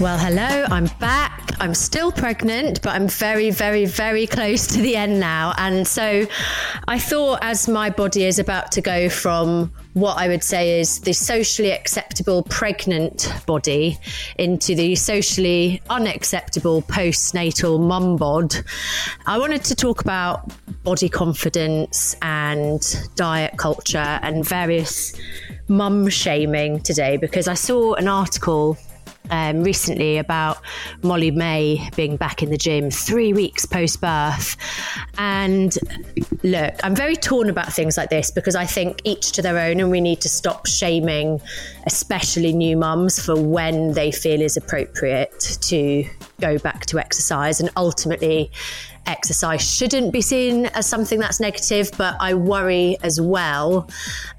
Well, hello, I'm back. I'm still pregnant, but I'm very, very, very close to the end now. And so I thought, as my body is about to go from what I would say is the socially acceptable pregnant body into the socially unacceptable postnatal mum bod, I wanted to talk about body confidence and diet culture and various mum shaming today because I saw an article um, recently about Molly-Mae being back in the gym three weeks post birth. And look, I'm very torn about things like this because I think each to their own, and we need to stop shaming, especially new mums, for when they feel is appropriate to go back to exercise. And ultimately, exercise shouldn't be seen as something that's negative, but I worry as well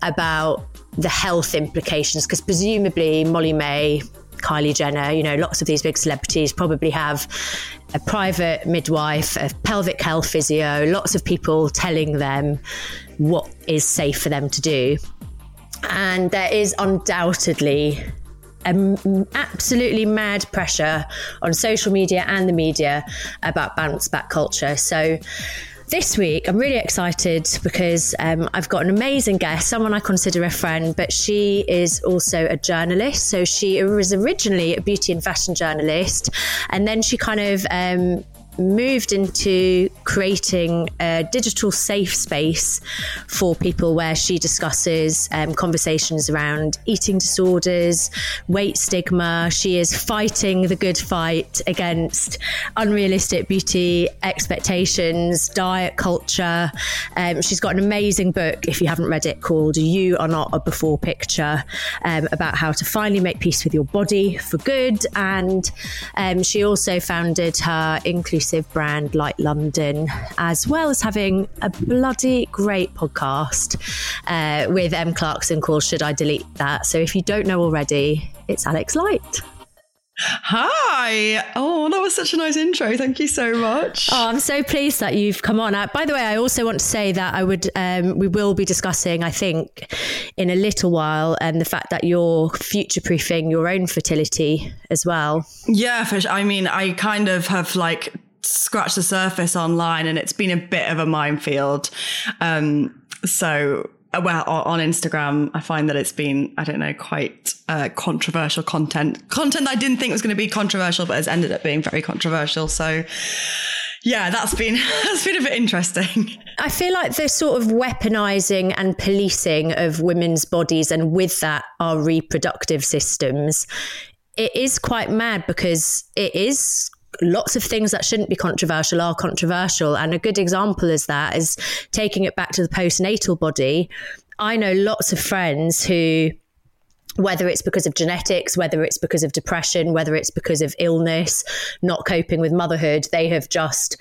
about the health implications because presumably Molly-Mae Kylie Jenner, you know, lots of these big celebrities probably have a private midwife, a pelvic health physio, lots of people telling them what is safe for them to do. And there is undoubtedly an absolutely mad pressure on social media and the media about bounce back culture. So, this week, I'm really excited because um, I've got an amazing guest, someone I consider a friend, but she is also a journalist. So she was originally a beauty and fashion journalist, and then she kind of um, moved into creating a digital safe space for people where she discusses um, conversations around eating disorders, weight stigma. She is fighting the good fight against unrealistic beauty expectations, diet culture. Um, she's got an amazing book, if you haven't read it, called You Are Not a Before Picture, um, about how to finally make peace with your body for good. And um, she also founded her inclusive brand, like London, as well as having a bloody great podcast uh, with Em Clarkson called Should I Delete That? So if you don't know already, it's Alex Light. Hi. Oh, that was such a nice intro. Thank you so much. Oh, I'm so pleased that you've come on. Uh, by the way, I also want to say that I would, um, we will be discussing, I think, in a little while, and the fact that you're future proofing your own fertility as well. Yeah, for sure. I mean, I kind of have like scratched the surface online, and it's been a bit of a minefield. Um, so well on Instagram, I find that it's been I don't know quite uh, controversial content, content I didn't think was going to be controversial, but has ended up being very controversial. So. Yeah, that's been that's been a bit interesting. I feel like the sort of weaponizing and policing of women's bodies, and with that, our reproductive systems, it is quite mad because it is lots of things that shouldn't be controversial are controversial. And a good example is that is taking it back to the postnatal body. I know lots of friends who whether it's because of genetics, whether it's because of depression, whether it's because of illness, not coping with motherhood, they have just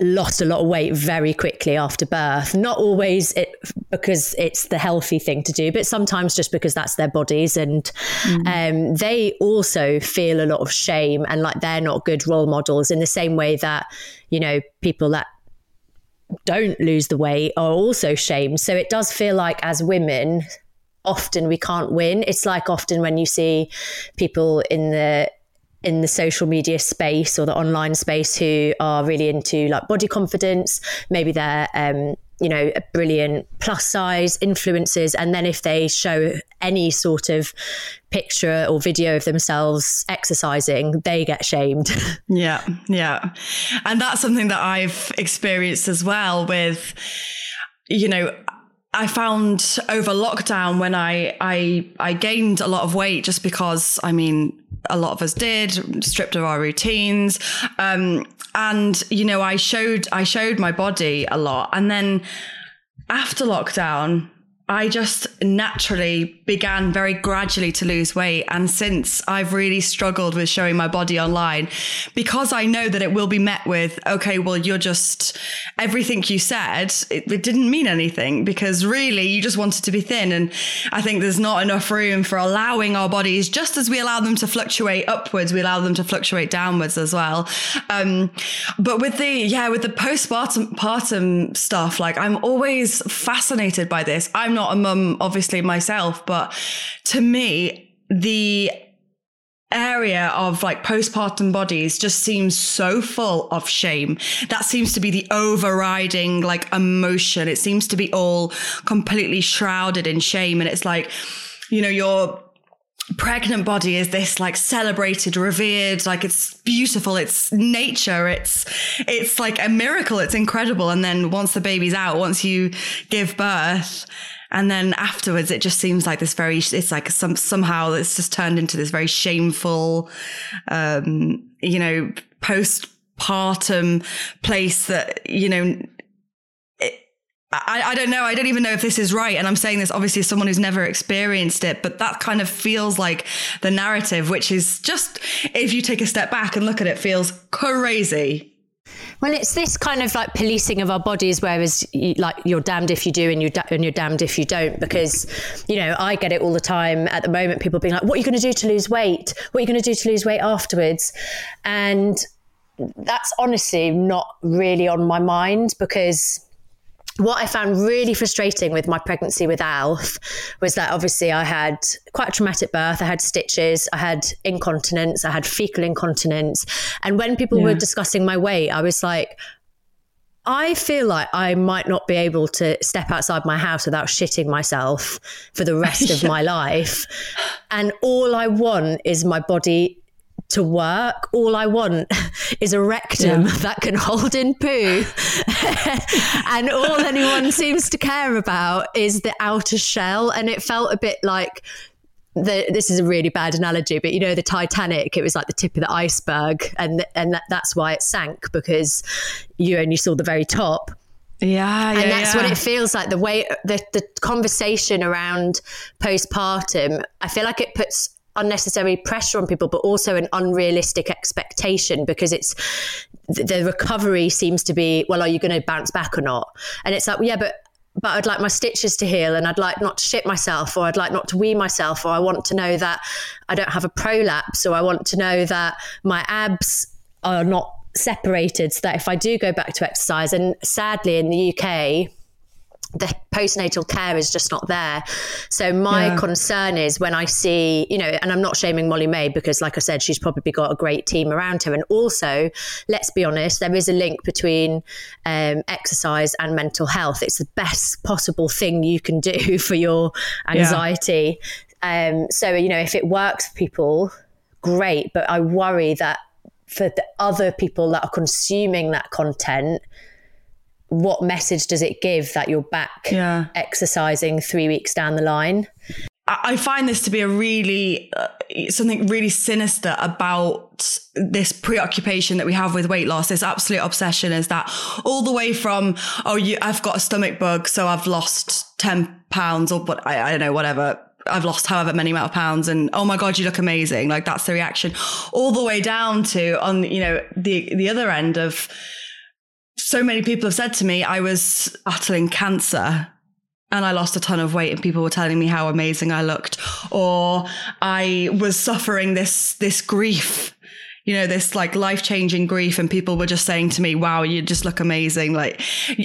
lost a lot of weight very quickly after birth. Not always it, because it's the healthy thing to do, but sometimes just because that's their bodies. And mm. um, they also feel a lot of shame and like they're not good role models in the same way that, you know, people that don't lose the weight are also shamed. So it does feel like as women, often we can't win. It's like often when you see people in the in the social media space or the online space who are really into like body confidence. Maybe they're, um, you know, brilliant plus size influencers. And then if they show any sort of picture or video of themselves exercising, they get shamed. Yeah, yeah. And that's something that I've experienced as well with, you know, I found over lockdown when I I I gained a lot of weight just because I mean a lot of us did stripped of our routines. Um, and you know I showed I showed my body a lot. And then after lockdown I just naturally began very gradually to lose weight. And since I've really struggled with showing my body online, because I know that it will be met with, okay, well, you're just everything you said, it, it didn't mean anything because really you just wanted to be thin. And I think there's not enough room for allowing our bodies, just as we allow them to fluctuate upwards, we allow them to fluctuate downwards as well. Um, but with the, yeah, with the postpartum partum stuff, like I'm always fascinated by this. I'm not a mum, obviously myself, but to me, the area of like postpartum bodies just seems so full of shame. That seems to be the overriding like emotion. It seems to be all completely shrouded in shame. And it's like, you know, your pregnant body is this like celebrated revered like it's beautiful it's nature it's it's like a miracle it's incredible and then once the baby's out once you give birth and then afterwards it just seems like this very it's like some somehow it's just turned into this very shameful um you know postpartum place that you know I, I, don't know. I don't even know if this is right. And I'm saying this obviously as someone who's never experienced it, but that kind of feels like the narrative, which is just, if you take a step back and look at it, feels crazy. Well, it's this kind of like policing of our bodies, whereas you, like you're damned if you do and you're, da- and you're damned if you don't. Because, you know, I get it all the time at the moment. People being like, "What are you going to do to lose weight? What are you going to do to lose weight afterwards?" And that's honestly not really on my mind because what I found really frustrating with my pregnancy with Alf was that obviously I had quite a traumatic birth. I had stitches, I had incontinence, I had fecal incontinence. And when people yeah. were discussing my weight, I was like, I feel like I might not be able to step outside my house without shitting myself for the rest of my life. And all I want is my body to work. All I want is a rectum yeah. that can hold in poo. and all anyone seems to care about is the outer shell. And it felt a bit like the, this is a really bad analogy, but you know, the Titanic, it was like the tip of the iceberg. And, and that, that's why it sank because you only saw the very top. Yeah, yeah, and that's yeah. what it feels like. The way the the conversation around postpartum, I feel like it puts unnecessary pressure on people, but also an unrealistic expectation because it's the recovery seems to be, well, are you going to bounce back or not? And it's like, yeah, but but I'd like my stitches to heal and I'd like not to shit myself or I'd like not to wee myself or I want to know that I don't have a prolapse or I want to know that my abs are not separated so that if I do go back to exercise and sadly in the UK the postnatal care is just not there. So my yeah. concern is when I see, you know, and I'm not shaming Molly-Mae because, like I said, she's probably got a great team around her. And also, let's be honest, there is a link between um, exercise and mental health. It's the best possible thing you can do for your anxiety. Yeah. Um, so, you know, if it works for people, great. But I worry that for the other people that are consuming that content, what message does it give that you're back yeah. exercising three weeks down the line? I find this to be a really uh, something really sinister about this preoccupation that we have with weight loss. This absolute obsession is that all the way from oh, you, I've got a stomach bug, so I've lost ten pounds, or but I, I don't know, whatever. I've lost however many amount of pounds, and oh my god, you look amazing. Like that's the reaction, all the way down to on you know the the other end of so many people have said to me, I was battling cancer and I lost a ton of weight and people were telling me how amazing I looked or I was suffering this this grief you know this like life-changing grief and people were just saying to me wow you just look amazing like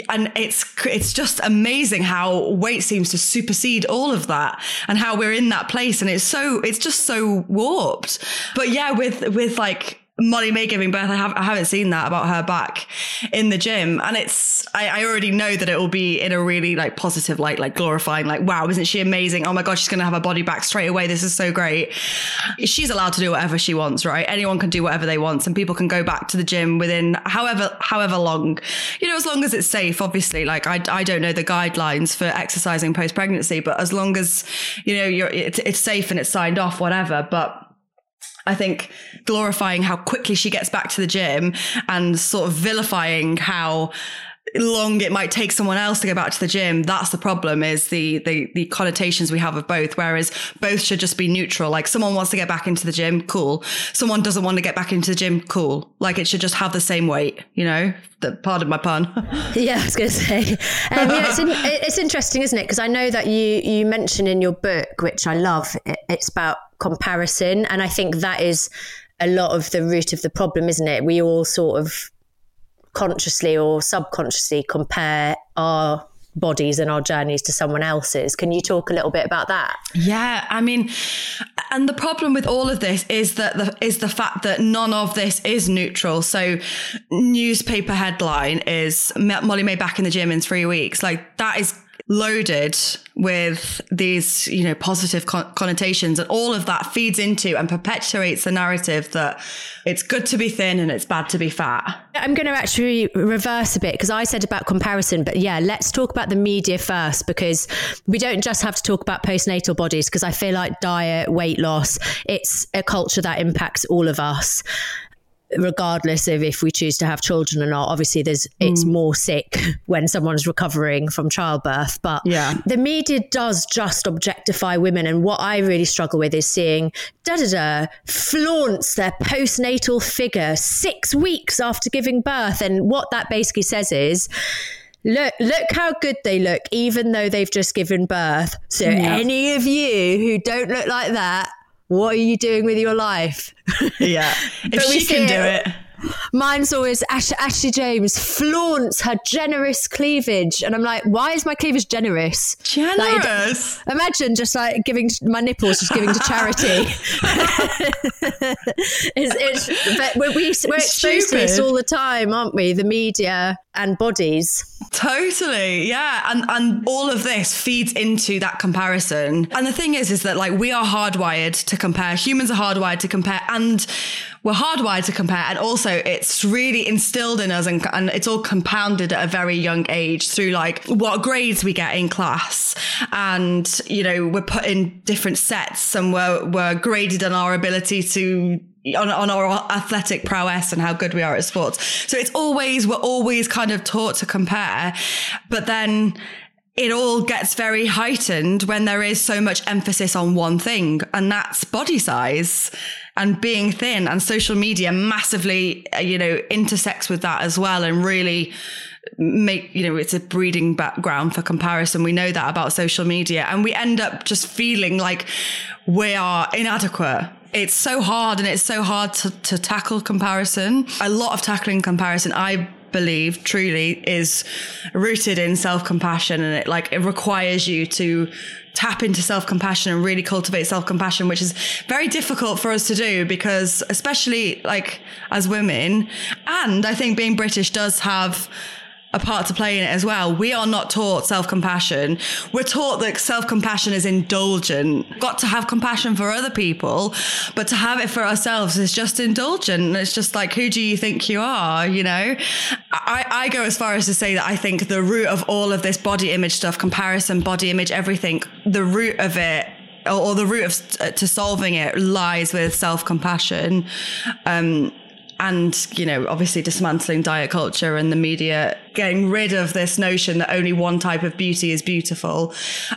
and it's it's just amazing how weight seems to supersede all of that and how we're in that place and it's so it's just so warped. But yeah with with like Molly-Mae giving birth. I, have, I haven't seen that about her back in the gym. And it's, I, I already know that it will be in a really like positive light, like glorifying, like, wow, isn't she amazing? Oh my God, she's going to have her body back straight away. This is so great. She's allowed to do whatever she wants, right? Anyone can do whatever they want and people can go back to the gym within however, however long, you know, as long as it's safe, obviously, like I, I don't know the guidelines for exercising post pregnancy, but as long as, you know, you're, it's, it's safe and it's signed off, whatever. But I think glorifying how quickly she gets back to the gym and sort of vilifying how long it might take someone else to go back to the gym that's the problem is the, the the connotations we have of both whereas both should just be neutral. Like someone wants to get back into the gym cool. Someone doesn't want to get back into the gym cool. Like it should just have the same weight you know? The, pardon my pun. Yeah i was to say. Um, yeah, it's, in, it's interesting isn't it? Because i know that you you mentioned in your book which i love it, it's about comparison. And I think that is a lot of the root of the problem, isn't it? We all sort of consciously or subconsciously compare our bodies and our journeys to someone else's. Can you talk a little bit about that? Yeah, I mean, and the problem with all of this is that the is the fact that none of this is neutral. So, newspaper headline is Molly-Mae back in the gym in three weeks. Like that is loaded with these, you know, positive con- connotations and all of that feeds into and perpetuates the narrative that it's good to be thin and it's bad to be fat. I'm going to actually reverse a bit because I said about comparison, but yeah, let's talk about the media first because we don't just have to talk about postnatal bodies because I feel like diet, weight loss, it's a culture that impacts all of us regardless of if we choose to have children or not. Obviously, there's it's mm. more sick when someone's recovering from childbirth, but yeah. the media does just objectify women. And what I really struggle with is seeing da da da flaunts their postnatal figure six weeks after giving birth, and what that basically says is. Look, look how good they look, even though they've just given birth. So, yeah. any of you who don't look like that, what are you doing with your life? Yeah. if she can do it. Mine's always Ash- Ashley James flaunts her generous cleavage, and I'm like, why is my cleavage generous? Generous. Like, imagine just like giving my nipples, just giving to charity. it's, it's, but we, we, we're exposed to this all the time, aren't we? The media and bodies. Totally. Yeah. And and all of this feeds into that comparison. And the thing is is that like we are hardwired to compare. Humans are hardwired to compare and we're hardwired to compare. And also it's really instilled in us and, and it's all compounded at a very young age through like what grades we get in class. And, you know, we're put in different sets and we're, we're graded on our ability to on, on our athletic prowess and how good we are at sports. So it's always, we're always kind of taught to compare, but then it all gets very heightened when there is so much emphasis on one thing, and that's body size and being thin. And social media massively, uh, you know, intersects with that as well and really make you know it's a breeding background for comparison. We know that about social media and we end up just feeling like we are inadequate it's so hard and it's so hard to, to tackle comparison. A lot of tackling comparison, I believe truly is rooted in self-compassion and it like it requires you to tap into self-compassion and really cultivate self-compassion which is very difficult for us to do because especially like as women and i think being british does have a part to play in it as well. We are not taught self compassion. We're taught that self compassion is indulgent. Got to have compassion for other people, but to have it for ourselves is just indulgent. It's just like, who do you think you are? You know, I, I go as far as to say that I think the root of all of this body image stuff, comparison, body image, everything, the root of it or, the root of to solving it lies with self compassion. Um, and you know obviously dismantling diet culture and the media getting rid of this notion that only one type of beauty is beautiful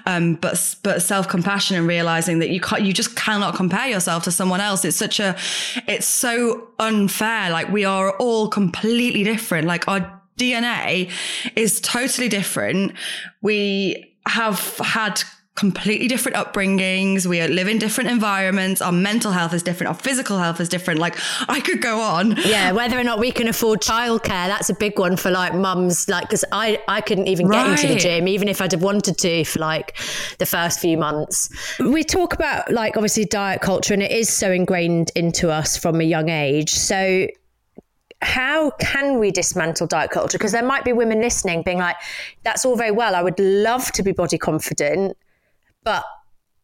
um, but but self-compassion and realizing that you can't you just cannot compare yourself to someone else. It's such a it's so unfair. Like we are all completely different. Like our DNA is totally different. We have had completely different upbringings. We live in different environments. Our mental health is different. Our physical health is different. Like I could go on. Yeah, whether or not we can afford childcare, that's a big one for like mums. Like, because I I couldn't even get into the gym, even if I'd have wanted to for like the first few months. We talk about like obviously diet culture, and it is so ingrained into us from a young age. So how can we dismantle diet culture? Because there might be women listening being like, that's all very well. I would love to be body confident, but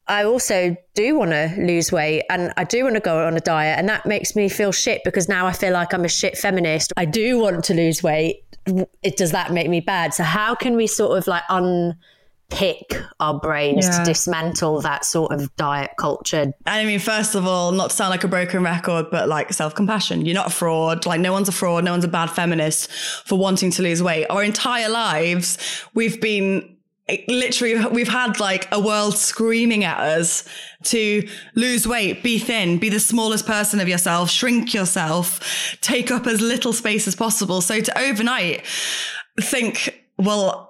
I also do want to lose weight and I do want to go on a diet. And that makes me feel shit because now I feel like I'm a shit feminist. I do want to lose weight. It, does that make me bad? So, how can we sort of like unpick our brains Yeah. to dismantle that sort of diet culture? I mean, first of all, not to sound like a broken record, but like self compassion. You're not a fraud. Like, no one's a fraud. No one's a bad feminist for wanting to lose weight. Our entire lives, we've been literally, we've had like a world screaming at us to lose weight, be thin, be the smallest person of yourself, shrink yourself, take up as little space as possible. So to overnight think, well,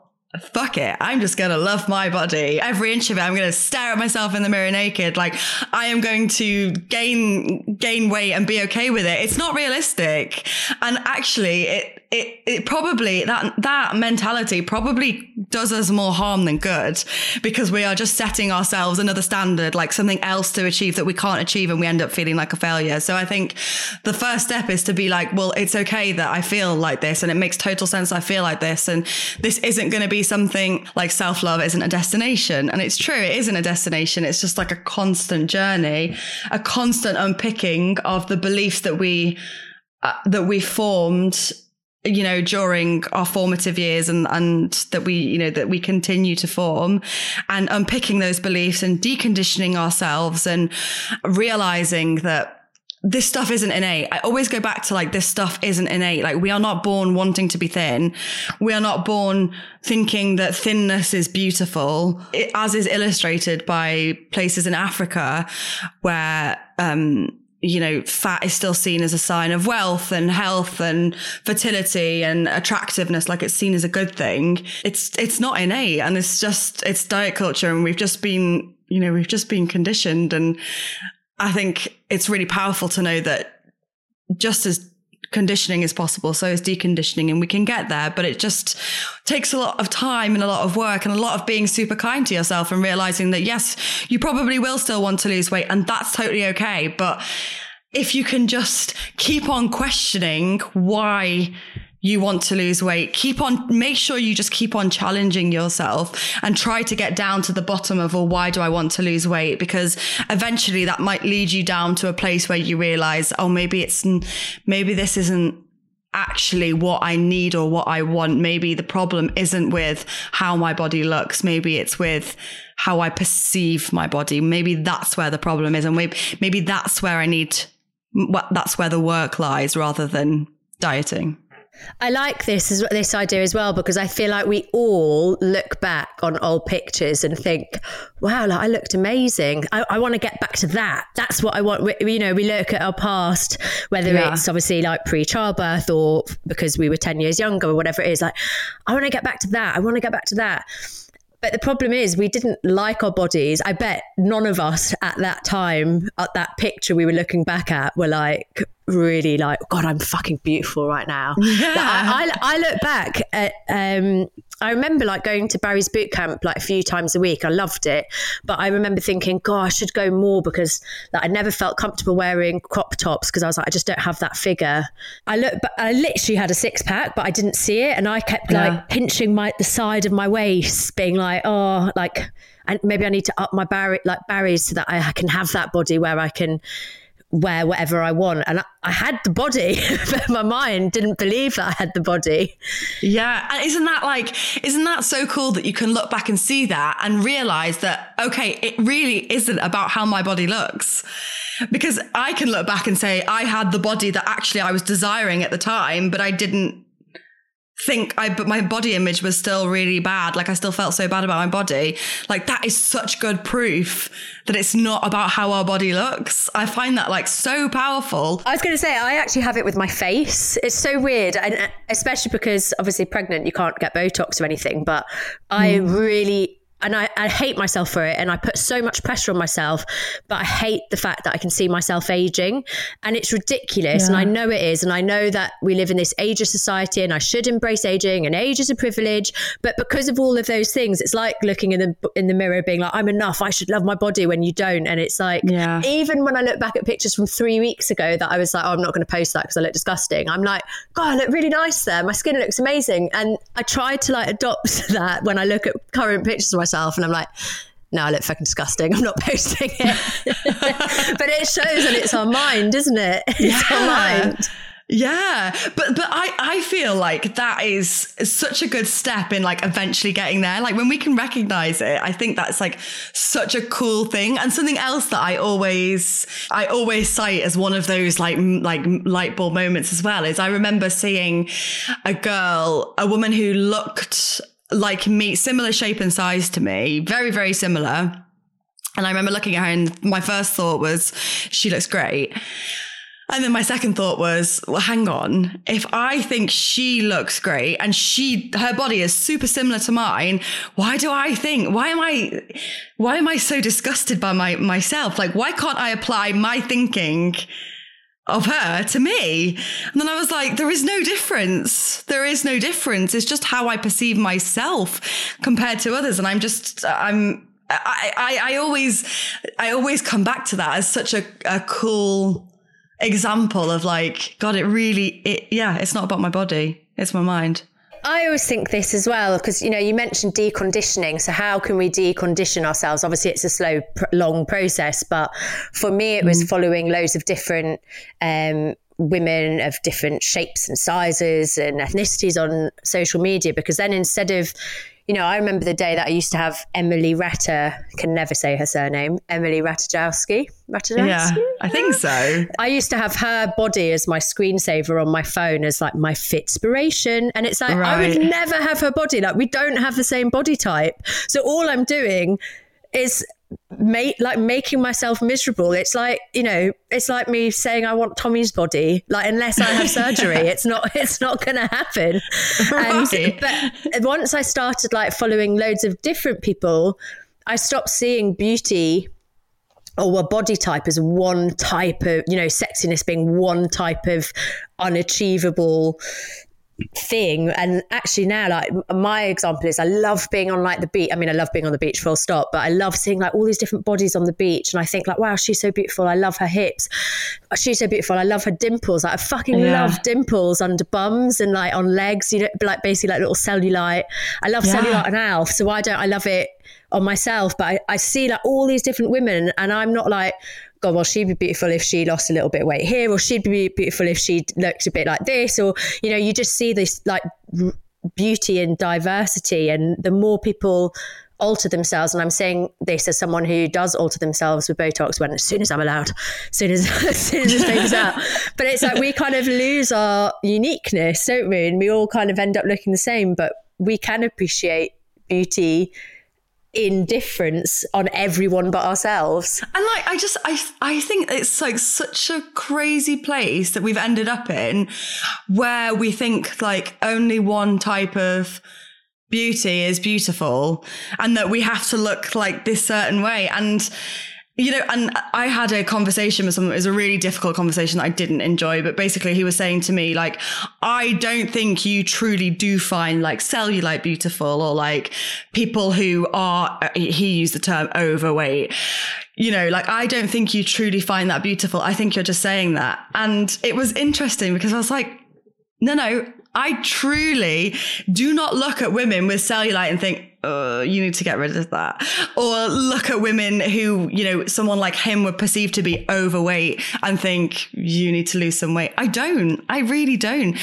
fuck it. I'm just going to love my body. Every inch of it. I'm going to stare at myself in the mirror naked. Like I am going to gain, gain weight and be okay with it. It's not realistic. And actually it, it, it probably that, that mentality probably does us more harm than good because we are just setting ourselves another standard, like something else to achieve that we can't achieve and we end up feeling like a failure. So I think the first step is to be like, well, it's okay that I feel like this and it makes total sense I feel like this. And this isn't going to be something like self love isn't a destination. And it's true, it isn't a destination. It's just like a constant journey, a constant unpicking of the beliefs that we, uh, that we formed you know during our formative years and and that we you know that we continue to form and unpicking those beliefs and deconditioning ourselves and realizing that this stuff isn't innate. I always go back to like this stuff isn't innate. Like we are not born wanting to be thin. We are not born thinking that thinness is beautiful, it, as is illustrated by places in Africa where um you know, fat is still seen as a sign of wealth and health and fertility and attractiveness, like it's seen as a good thing. It's it's not innate, and it's just it's diet culture, and we've just been, you know, we've just been conditioned, and I think it's really powerful to know that just as conditioning is possible, so is deconditioning, and we can get there. But it just takes a lot of time and a lot of work and a lot of being super kind to yourself and realizing that yes, you probably will still want to lose weight, and that's totally okay. But if you can just keep on questioning why you want to lose weight, keep on, make sure you just keep on challenging yourself and try to get down to the bottom of, well, why do I want to lose weight? Because eventually that might lead you down to a place where you realize, oh, maybe it's, maybe this isn't actually what I need or what I want. Maybe the problem isn't with how my body looks. Maybe it's with how I perceive my body. Maybe that's where the problem is. And maybe, maybe that's where I need, that's where the work lies rather than dieting. I like this this idea as well because I feel like we all look back on old pictures and think, "Wow, like, I looked amazing. I, I want to get back to that. That's what I want." We, you know, we look at our past, whether Yeah. it's obviously like pre-childbirth or because we were ten years younger or whatever it is. Like, I want to get back to that. I want to get back to that. But the problem is, we didn't like our bodies. I bet none of us at that time, at that picture we were looking back at, were like really like, God, I'm fucking beautiful right now. Like, I, I, I look back at, um, I remember like going to Barry's boot camp like a few times a week. I loved it. But I remember thinking, God, I should go more because like, I never felt comfortable wearing crop tops because I was like, I just don't have that figure. I look, but I literally had a six pack, but I didn't see it. And I kept Yeah. like pinching my the side of my waist, being like, oh, like, and maybe I need to up my Barry like Barry's so that I can have that body where I can wear whatever I want. And I, I had the body, but my mind didn't believe that I had the body. Yeah. And isn't that like, isn't that so cool that you can look back and see that and realize that, okay, it really isn't about how my body looks. Because I can look back and say, I had the body that actually I was desiring at the time, but I didn't think I, but my body image was still really bad. Like I still felt so bad about my body. Like that is such good proof that it's not about how our body looks. I find that like so powerful. I was going to say, I actually have it with my face. It's so weird. And uh, especially because obviously pregnant, you can't get Botox or anything. But I really and I, I hate myself for it and I put so much pressure on myself, but I hate the fact that I can see myself aging and it's ridiculous. Yeah. And I know it is. And I know that we live in this age of society and I should embrace aging and age is a privilege. But because of all of those things, it's like looking in the in the mirror being like, I'm enough, I should love my body when you don't. And it's like yeah. even when I look back at pictures from three weeks ago that I was like, oh, I'm not going to post that because I look disgusting. I'm like, God, I look really nice there. My skin looks amazing. And I try to like adopt that when I look at current pictures of myself and I'm like, no, I look fucking disgusting. I'm not posting it. but it shows that it's our mind, isn't it? It's yeah. our mind. Yeah, but but I I feel like that is such a good step in like eventually getting there. Like when we can recognize it, I think that's like such a cool thing. And something else that I always I always cite as one of those like like light bulb moments as well is I remember seeing a girl, a woman who looked like me, similar shape and size to me, very, very similar. And I remember looking at her and my first thought was, she looks great. And then my second thought was, well, hang on. If I think she looks great and she, her body is super similar to mine, why do I think, why am I, why am I so disgusted by my, myself? Like, why can't I apply my thinking of her to me. And then I was like, there is no difference. There is no difference. It's just how I perceive myself compared to others. And I'm just, I'm, I, I, I always, I always come back to that as such a, a cool example of like, God, it really, it, yeah, it's not about my body. It's my mind. I always think this as well because you know you mentioned deconditioning. So how can we decondition ourselves? Obviously, it's a slow, long process, but for me, it was mm. following loads of different. Um, women of different shapes and sizes and ethnicities on social media because then instead of you know, I remember the day that I used to have Emily Ratter, can never say her surname, Emily Ratajkowski. Ratajkowski? Yeah, I think so. I used to have her body as my screensaver on my phone as like my fitspiration. And it's like, right. I would never have her body. Like, we don't have the same body type. So all I'm doing is make like making myself miserable. It's like you know it's like me saying i want tommy's body like unless i have surgery. It's not it's not gonna happen. Right. and but once i started like following loads of different people i stopped seeing beauty or a body type as one type of you know sexiness being one type of unachievable thing. And actually now like my example is i love being on like the beach. I mean i love being on the beach full stop but i love seeing like all these different bodies on the beach. And i think like wow she's so beautiful. I love her hips. She's so beautiful. I love her dimples. Like, i fucking yeah. love dimples under bums and like on legs you know like basically like little cellulite. I love yeah. cellulite alf so why don't i love it on myself? But I, I see like all these different women and i'm not like God, well, she'd be beautiful if she lost a little bit of weight here, or she'd be beautiful if she looked a bit like this, or you know, you just see this like beauty and diversity, and the more people alter themselves, and I'm saying this as someone who does alter themselves with Botox when as soon as I'm allowed, as soon as as soon as this out, but it's like we kind of lose our uniqueness, don't we? And we all kind of end up looking the same, but we can appreciate beauty indifference on everyone but ourselves. And like I just I I think it's like such a crazy place that we've ended up in where we think like only one type of beauty is beautiful and that we have to look like this certain way and you know, and I had a conversation with someone. It was a really difficult conversation that I didn't enjoy. But basically, he was saying to me, like, I don't think you truly do find like cellulite beautiful or like people who are, he used the term overweight. You know, like, I don't think you truly find that beautiful. I think you're just saying that. And it was interesting because I was like, no, no, I truly do not look at women with cellulite and think, uh, you need to get rid of that. Or look at women who, you know, someone like him would perceive to be overweight and think you need to lose some weight. I don't. I really don't.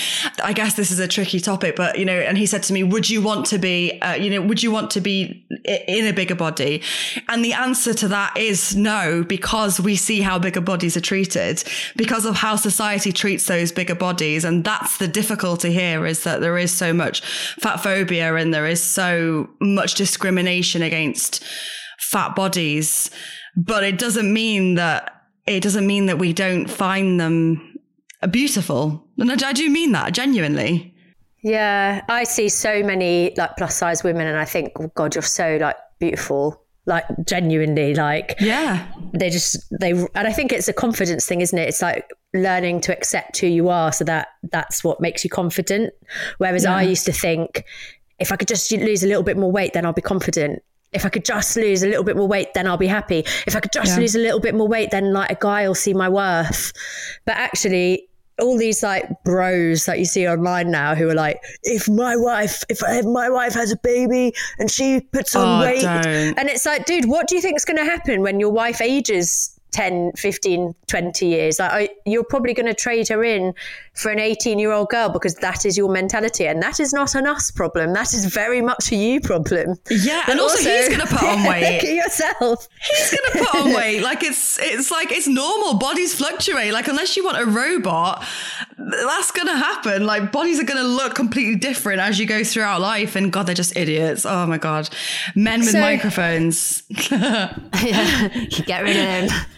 I guess this is a tricky topic, but, you know, and he said to me, would you want to be, uh, you know, would you want to be in a bigger body? And the answer to that is no, because we see how bigger bodies are treated, because of how society treats those bigger bodies. And that's the difficulty here is that there is so much fat phobia and there is so much discrimination against fat bodies, but it doesn't mean that it doesn't mean that we don't find them beautiful. And I, I do mean that genuinely. Yeah, I see so many like plus size women, and I think, oh God, you're so like beautiful. Like genuinely, like Yeah. they just they and I think it's a confidence thing, isn't it? It's like learning to accept who you are, so that that's what makes you confident. Whereas I used to think if I could just lose a little bit more weight, then I'll be confident. If I could just lose a little bit more weight, then I'll be happy. If I could just Yeah. lose a little bit more weight, then like a guy will see my worth. But actually, all these like bros that you see online now who are like, if my wife, if, I, if my wife has a baby and she puts on Oh, weight, don't. and it's like, dude, what do you think is going to happen when your wife ages 10, 15, 20 years? Like, you're probably going to trade her in for an 18 year old girl because that is your mentality. And that is not an us problem. That is very much a you problem. Yeah, But and also, he's going to put on weight. Look at yourself. He's going to put on weight. Like it's it's like it's normal. Bodies fluctuate. Like unless you want a robot, that's going to happen. Like bodies are going to look completely different as you go throughout life. And God, they're just idiots. Oh my God, men with So- microphones. yeah, get rid of them.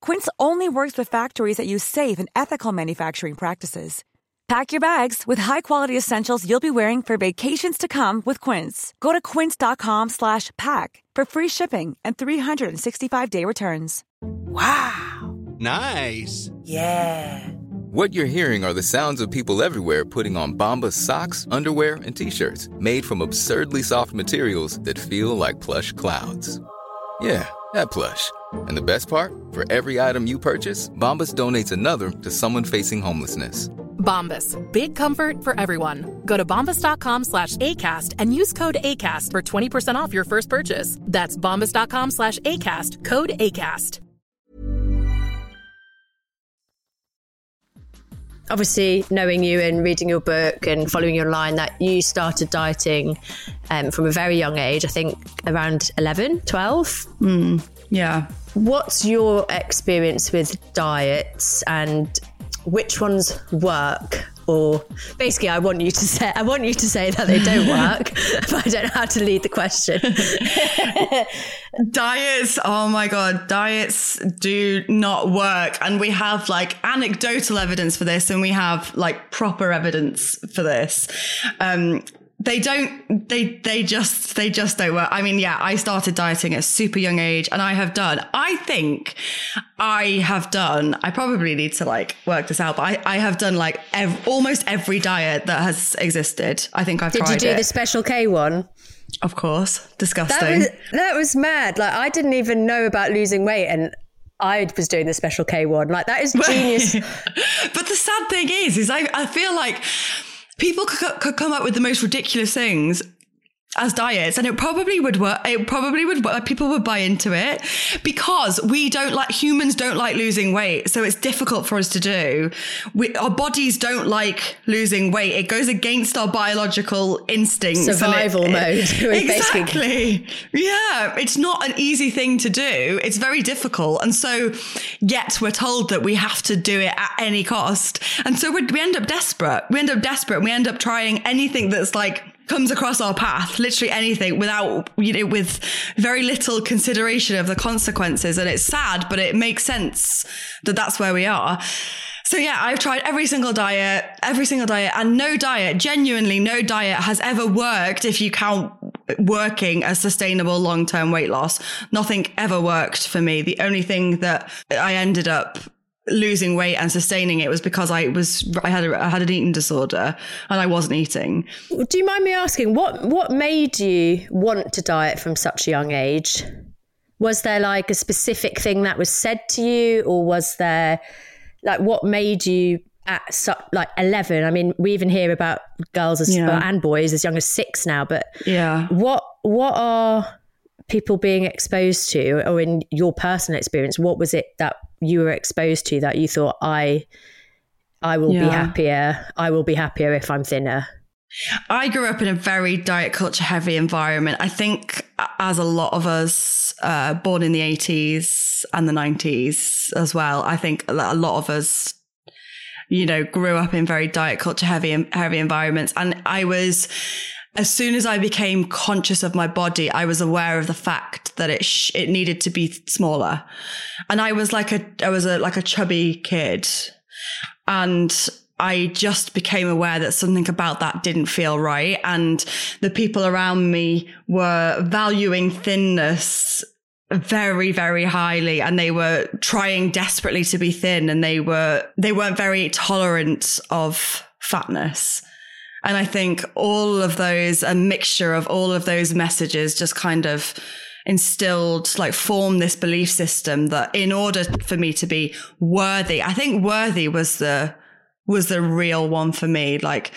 Quince only works with factories that use safe and ethical manufacturing practices. Pack your bags with high-quality essentials you'll be wearing for vacations to come with Quince. Go to quince.com slash pack for free shipping and 365-day returns. Wow. Nice. Yeah. What you're hearing are the sounds of people everywhere putting on Bombas socks, underwear, and t-shirts made from absurdly soft materials that feel like plush clouds. Yeah, that plush. And the best part? For every item you purchase, Bombas donates another to someone facing homelessness. Bombas. Big comfort for everyone. Go to bombas.com slash ACAST and use code ACAST for 20% off your first purchase. That's bombas.com slash ACAST. Code ACAST. obviously knowing you and reading your book and following your line, that you started dieting um, from a very young age i think around 11 12 Yeah. what's your experience with diets and which ones work or basically i want you to say i want you to say that they don't work but i don't know how to lead the question Diets, oh my God, diets do not work. And we have like anecdotal evidence for this and we have like proper evidence for this. Um, they don't they they just they just don't work i mean yeah i started dieting at a super young age and i have done i think i have done i probably need to like work this out but i, I have done like ev- almost every diet that has existed i think i've tried. did you do it the special k one of course that disgusting was that was mad like i didn't even know about losing weight and I was doing the special K one. Like that is genius. but the sad thing is, is I, I feel like people could, could come up with the most ridiculous things as diets and it probably would work it probably would work people would buy into it because we don't like humans don't like losing weight so it's difficult for us to do. We, our bodies don't like losing weight. It goes against our biological instincts and it- Survival it- mode. Basically- exactly. Yeah it's not an easy thing to do. It's very difficult. And so yet we're told that we have to do it at any cost. And so we we end up desperate. We end up desperate and we end up trying anything that's like comes across our path literally anything without you know with very little consideration of the consequences and it's sad but it makes sense that that's where we are so yeah, I've tried every single diet, every single diet, and no diet, genuinely no diet has ever worked if you count working a sustainable long-term weight loss. Nothing ever worked for me. The only thing that I ended up losing weight and sustaining it was because I was I had a, I had an eating disorder and I wasn't eating. Do you mind me asking what what made you want to diet from such a young age? Was there like a specific thing that was said to you, or was there like what made you at su- like 11 i mean we even hear about girls as, Yeah. and boys as young as six now but Yeah. what what are people being exposed to or in your personal experience what was it that you were exposed to that you thought i i will be happier i will be happier if i'm thinner I grew up in a very diet culture heavy environment. I think, as a lot of us uh, born in the 80s and the 90s as well, I think a lot of us, you know, grew up in very diet culture heavy, heavy environments. And I was, as soon as I became conscious of my body, I was aware of the fact that it sh- it needed to be smaller, and I was like a I was a like a chubby kid, and I just became aware that something about that didn't feel right, and the people around me were valuing thinness very very highly. And they were trying desperately to be thin. And they were they weren't very tolerant of fatness and I think all of those, a mixture of all of those messages just kind of instilled, like formed this belief system that in order for me to be worthy, I think worthy was the, was the real one for me. Like,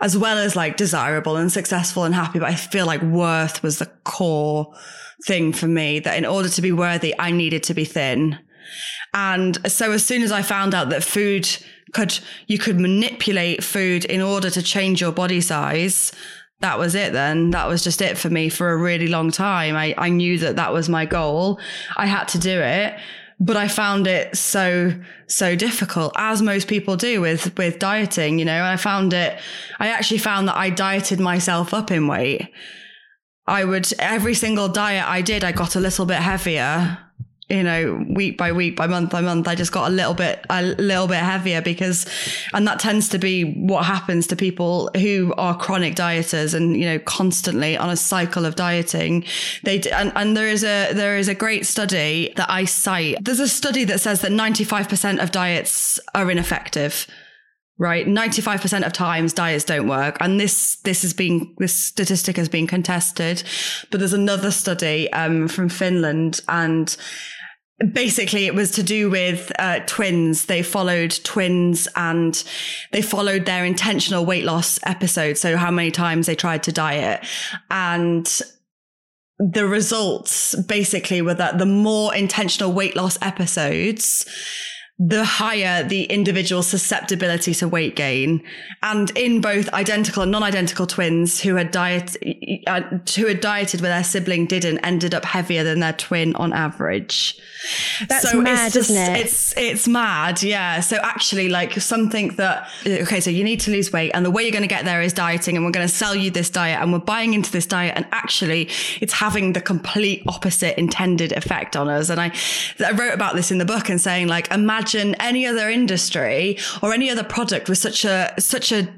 as well as like desirable and successful and happy, but I feel like worth was the core thing for me that in order to be worthy, I needed to be thin. And so as soon as I found out that food could, you could manipulate food in order to change your body size, that was it then. That was just it for me for a really long time. I, I knew that that was my goal. I had to do it. But I found it so, so difficult, as most people do with, with dieting, you know, I found it, I actually found that I dieted myself up in weight. I would, every single diet I did, I got a little bit heavier you know, week by week, by month by month, I just got a little bit, a little bit heavier because, and that tends to be what happens to people who are chronic dieters and, you know, constantly on a cycle of dieting. They, and, and there is a, there is a great study that I cite. There's a study that says that 95% of diets are ineffective right 95% of times diets don't work and this this has been this statistic has been contested but there's another study um, from finland and basically it was to do with uh, twins. They followed twins and they followed their intentional weight loss episode so how many times they tried to diet. And the results basically were that the more intentional weight loss episodes the higher the individual susceptibility to weight gain. And in both identical and non-identical twins who had diet, uh, who had dieted where their sibling didn't, ended up heavier than their twin on average. That's So mad, it's just- isn't it? It's it's mad, yeah. So actually, like something that okay, so you need to lose weight, and the way you're going to get there is dieting, and we're going to sell you this diet, and we're buying into this diet, and actually, it's having the complete opposite intended effect on us. And I, I wrote about this in the book and saying like, imagine any other industry or any other product with such a such a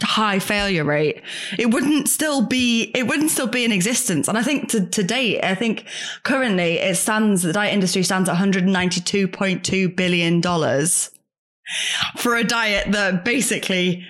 high failure rate it wouldn't still be it wouldn't still be in existence. And i think to, to date i think currently it stands the diet industry stands at 192.2 billion dollars for a diet that basically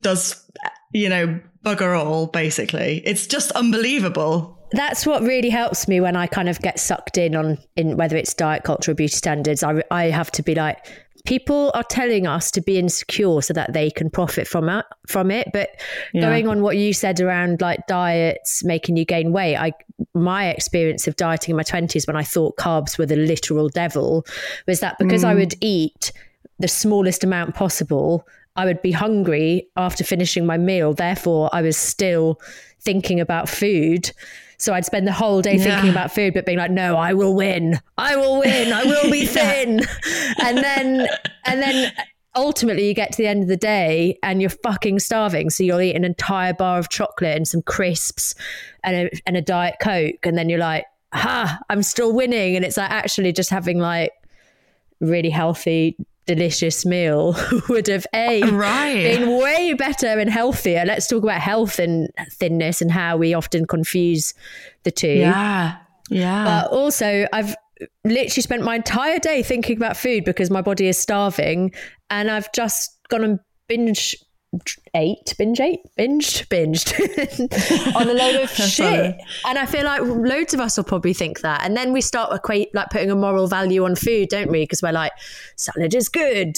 does you know bugger all basically. It's just unbelievable that's what really helps me when I kind of get sucked in on in whether it's diet culture or beauty standards. I I have to be like people are telling us to be insecure so that they can profit from it from it but Yeah. going on what you said around like diets making you gain weight i my experience of dieting in my 20s when i thought carbs were the literal devil was that because i mm. would eat the smallest amount possible i would be hungry after finishing my meal therefore i was still thinking about food so I'd spend the whole day thinking about food, but being like, no, I will win. I will win. I will be thin. and then, and then ultimately you get to the end of the day and you're fucking starving. So you'll eat an entire bar of chocolate and some crisps and a, and a diet Coke. And then you're like, ha, I'm still winning. And it's like actually just having like really healthy, delicious meal would have a Right. been way better and healthier. Let's talk about health and thinness and how we often confuse the two. yeah yeah But also, I've literally spent my entire day thinking about food because my body is starving, and I've just gone and binge ate, binge ate, binged, binged on a load of shit. And I feel like loads of us will probably think that. And then we start equate like putting a moral value on food, don't we? Because we're like, salad is good,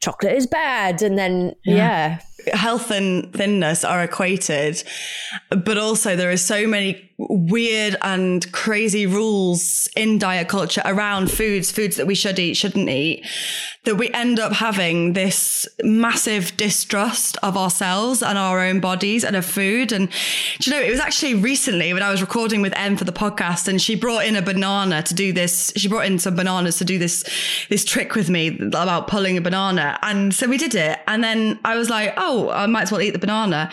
chocolate is bad, and then yeah. yeah health and thinness are equated, but also there are so many weird and crazy rules in diet culture around foods, foods that we should eat, shouldn't eat, that we end up having this massive distrust of ourselves and our own bodies and of food. And do you know, it was actually recently when I was recording with Em for the podcast and she brought in a banana to do this. She brought in some bananas to do this, this trick with me about pulling a banana. And so we did it. And then I was like, oh, oh, I might as well eat the banana.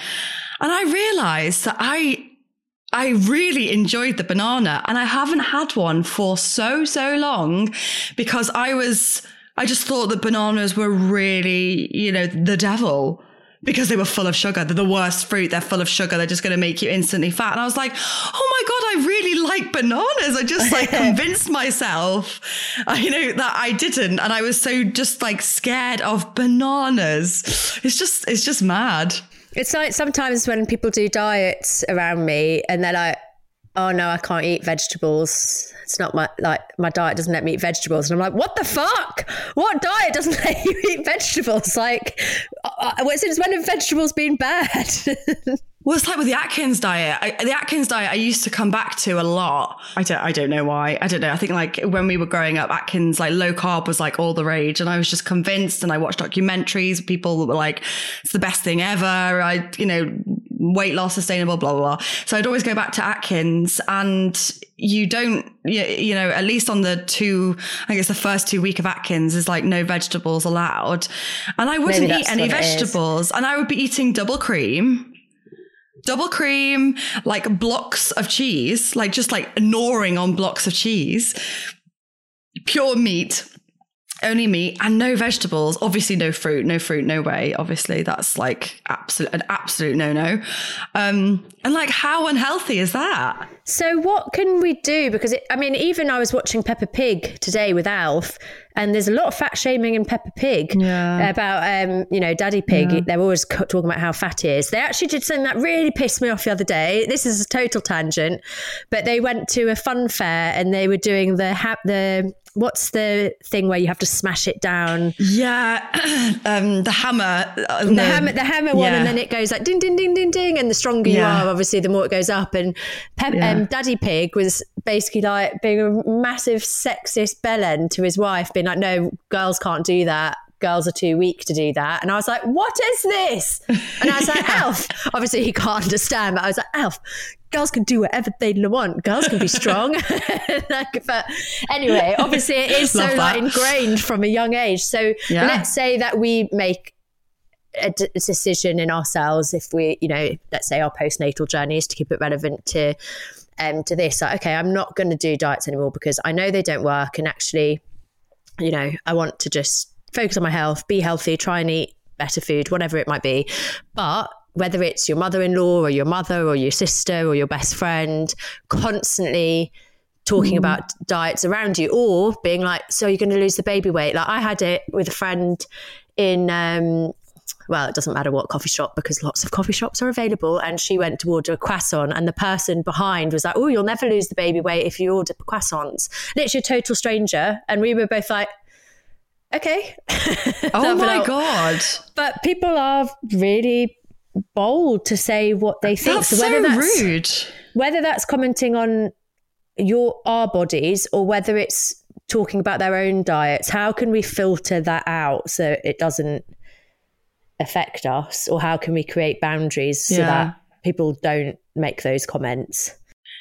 And I realized that I I really enjoyed the banana and I haven't had one for so, so long because I was, I just thought that bananas were really, you know, the devil because they were full of sugar. They're the worst fruit. They're full of sugar. They're just going to make you instantly fat. And I was like, oh my God, I really like bananas. I just like convinced myself, you know, that I didn't. And I was so just like scared of bananas. It's just, it's just mad. It's like sometimes when people do diets around me and they're like, oh no, I can't eat vegetables. It's not my like my diet doesn't let me eat vegetables, and I'm like, what the fuck? What diet doesn't let you eat vegetables? Like, uh, since when have vegetables been bad? Well, it's like with the Atkins diet. I, the Atkins diet I used to come back to a lot. I don't. I don't know why. I don't know. I think like when we were growing up, Atkins like low carb was like all the rage, and I was just convinced. And I watched documentaries. People were like, "It's the best thing ever." I, you know, weight loss sustainable, blah blah blah. So I'd always go back to Atkins, and you don't, you, you know, at least on the two, I guess the first two week of Atkins is like no vegetables allowed, and I wouldn't eat any vegetables, and I would be eating double cream double cream, like blocks of cheese, like just like gnawing on blocks of cheese, pure meat, only meat and no vegetables. Obviously, no fruit, no fruit, no way. Obviously, that's like absolute an absolute no no. Um, and like, how unhealthy is that? So, what can we do? Because it, I mean, even I was watching Peppa Pig today with Alf, and there's a lot of fat shaming in Peppa Pig yeah. about, um, you know, Daddy Pig. Yeah. They're always talking about how fat he is. They actually did something that really pissed me off the other day. This is a total tangent, but they went to a fun fair and they were doing the ha- the what's the thing where you have to smash it down? Yeah, um, the hammer. Uh, the, hammer, the hammer one, yeah. and then it goes like ding, ding, ding, ding, ding, and the stronger yeah. you are, obviously, the more it goes up. And Pep, yeah. um, Daddy Pig was basically like being a massive sexist bellend to his wife, being like, "No, girls can't do that." girls are too weak to do that. And I was like, what is this? And I was like, Alf. Obviously, he can't understand, but I was like, Alf, girls can do whatever they want. Girls can be strong. like, but anyway, obviously, it is so like ingrained from a young age. So yeah. let's say that we make a, d- decision in ourselves if we, you know, let's say our postnatal journey is to keep it relevant to um, to this. Like, okay, I'm not going to do diets anymore because I know they don't work, and actually, you know, I want to just focus on my health, be healthy, try and eat better food, whatever it might be. But whether it's your mother in law or your mother or your sister or your best friend, constantly talking mm. about diets around you or being like, so you're going to lose the baby weight. Like I had it with a friend in, um, well, it doesn't matter what coffee shop because lots of coffee shops are available. And she went to order a croissant, and the person behind was like, Oh, you'll never lose the baby weight if you order croissants. Literally a total stranger. And we were both like, okay. oh my God. But people are really bold to say what they think. That's so whether so that's rude. Whether that's commenting on your our bodies or whether it's talking about their own diets, how can we filter that out so it doesn't affect us? Or how can we create boundaries so yeah. that people don't make those comments?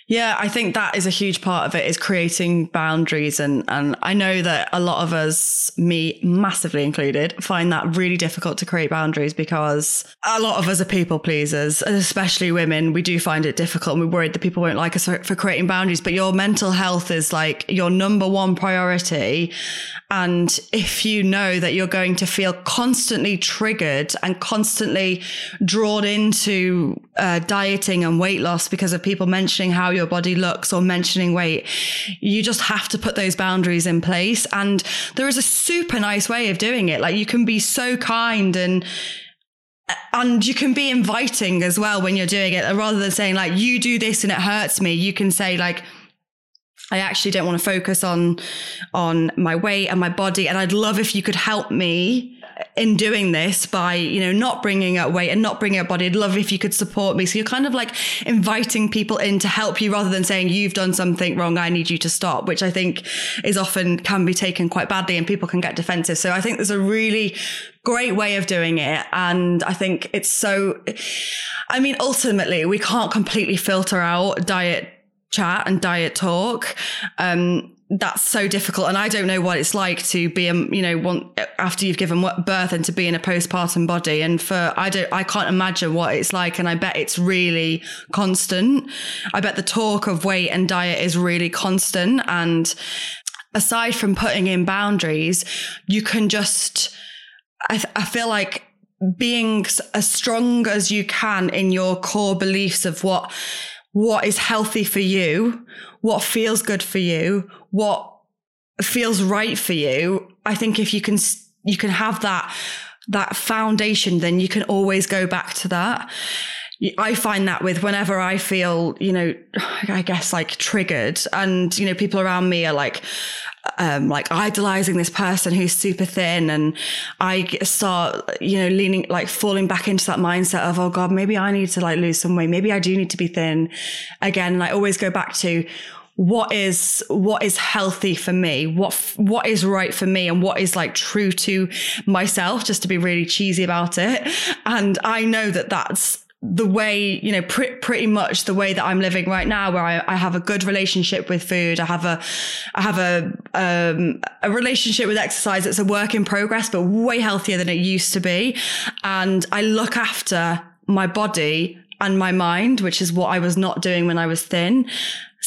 Yeah, I think that is a huge part of it is creating boundaries. And, and I know that a lot of us, me massively included, find that really difficult to create boundaries because a lot of us are people pleasers, especially women. We do find it difficult and we're worried that people won't like us for, for creating boundaries. But your mental health is like your number one priority. And if you know that you're going to feel constantly triggered and constantly drawn into uh, dieting and weight loss because of people mentioning how your body looks or mentioning weight, you just have to put those boundaries in place. And there is a super nice way of doing it. Like you can be so kind and and you can be inviting as well when you're doing it rather than saying like you do this and it hurts me you can say like I actually don't want to focus on on my weight and my body and I'd love if you could help me in doing this by you know not bringing up weight and not bringing up body. I'd love if you could support me. So you're kind of like inviting people in to help you rather than saying you've done something wrong I need you to stop which I think is often can be taken quite badly and people can get defensive. So I think there's a really great way of doing it. And I think it's so I mean ultimately we can't completely filter out diet chat and diet talk. Um, that's so difficult. And I don't know what it's like to be, a, you know, want, after you've given birth and to be in a postpartum body. And for, I don't, I can't imagine what it's like. And I bet it's really constant. I bet the talk of weight and diet is really constant. And aside from putting in boundaries, you can just, I, I feel like being as strong as you can in your core beliefs of what what is healthy for you, what feels good for you, what feels right for you. I think if you can, you can have that, that foundation, then you can always go back to that. I find that with whenever I feel, you know, I guess like triggered and, you know, people around me are like, um, like idolizing this person who's super thin. And I start, you know, leaning, like falling back into that mindset of, oh God, maybe I need to like lose some weight. Maybe I do need to be thin again. And I always go back to, what is what is healthy for me what what is right for me and what is like true to myself just to be really cheesy about it and i know that that's the way, you know, pr- pretty much the way that I'm living right now, where I, I, have a good relationship with food. I have a, I have a, um, a relationship with exercise that's a work in progress, but way healthier than it used to be. And I look after my body and my mind, which is what I was not doing when I was thin.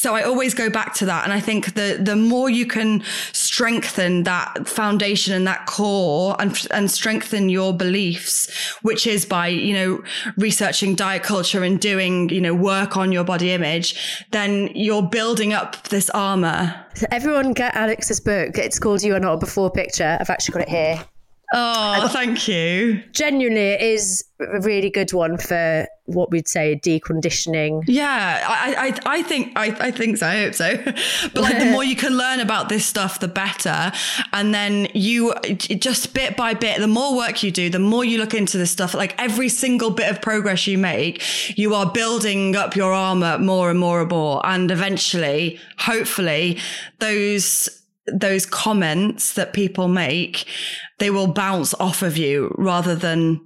So I always go back to that. And I think the, the more you can strengthen that foundation and that core and, and strengthen your beliefs, which is by, you know, researching diet culture and doing, you know, work on your body image, then you're building up this armor. So everyone get Alex's book. It's called You Are Not a Before Picture. I've actually got it here. Oh, thank you. Genuinely, it is a really good one for what we'd say deconditioning. Yeah, I, I, I think, I, I think so. I hope so. but like, the more you can learn about this stuff, the better. And then you just bit by bit, the more work you do, the more you look into this stuff. Like every single bit of progress you make, you are building up your armor more and more and more. And eventually, hopefully, those those comments that people make, they will bounce off of you rather than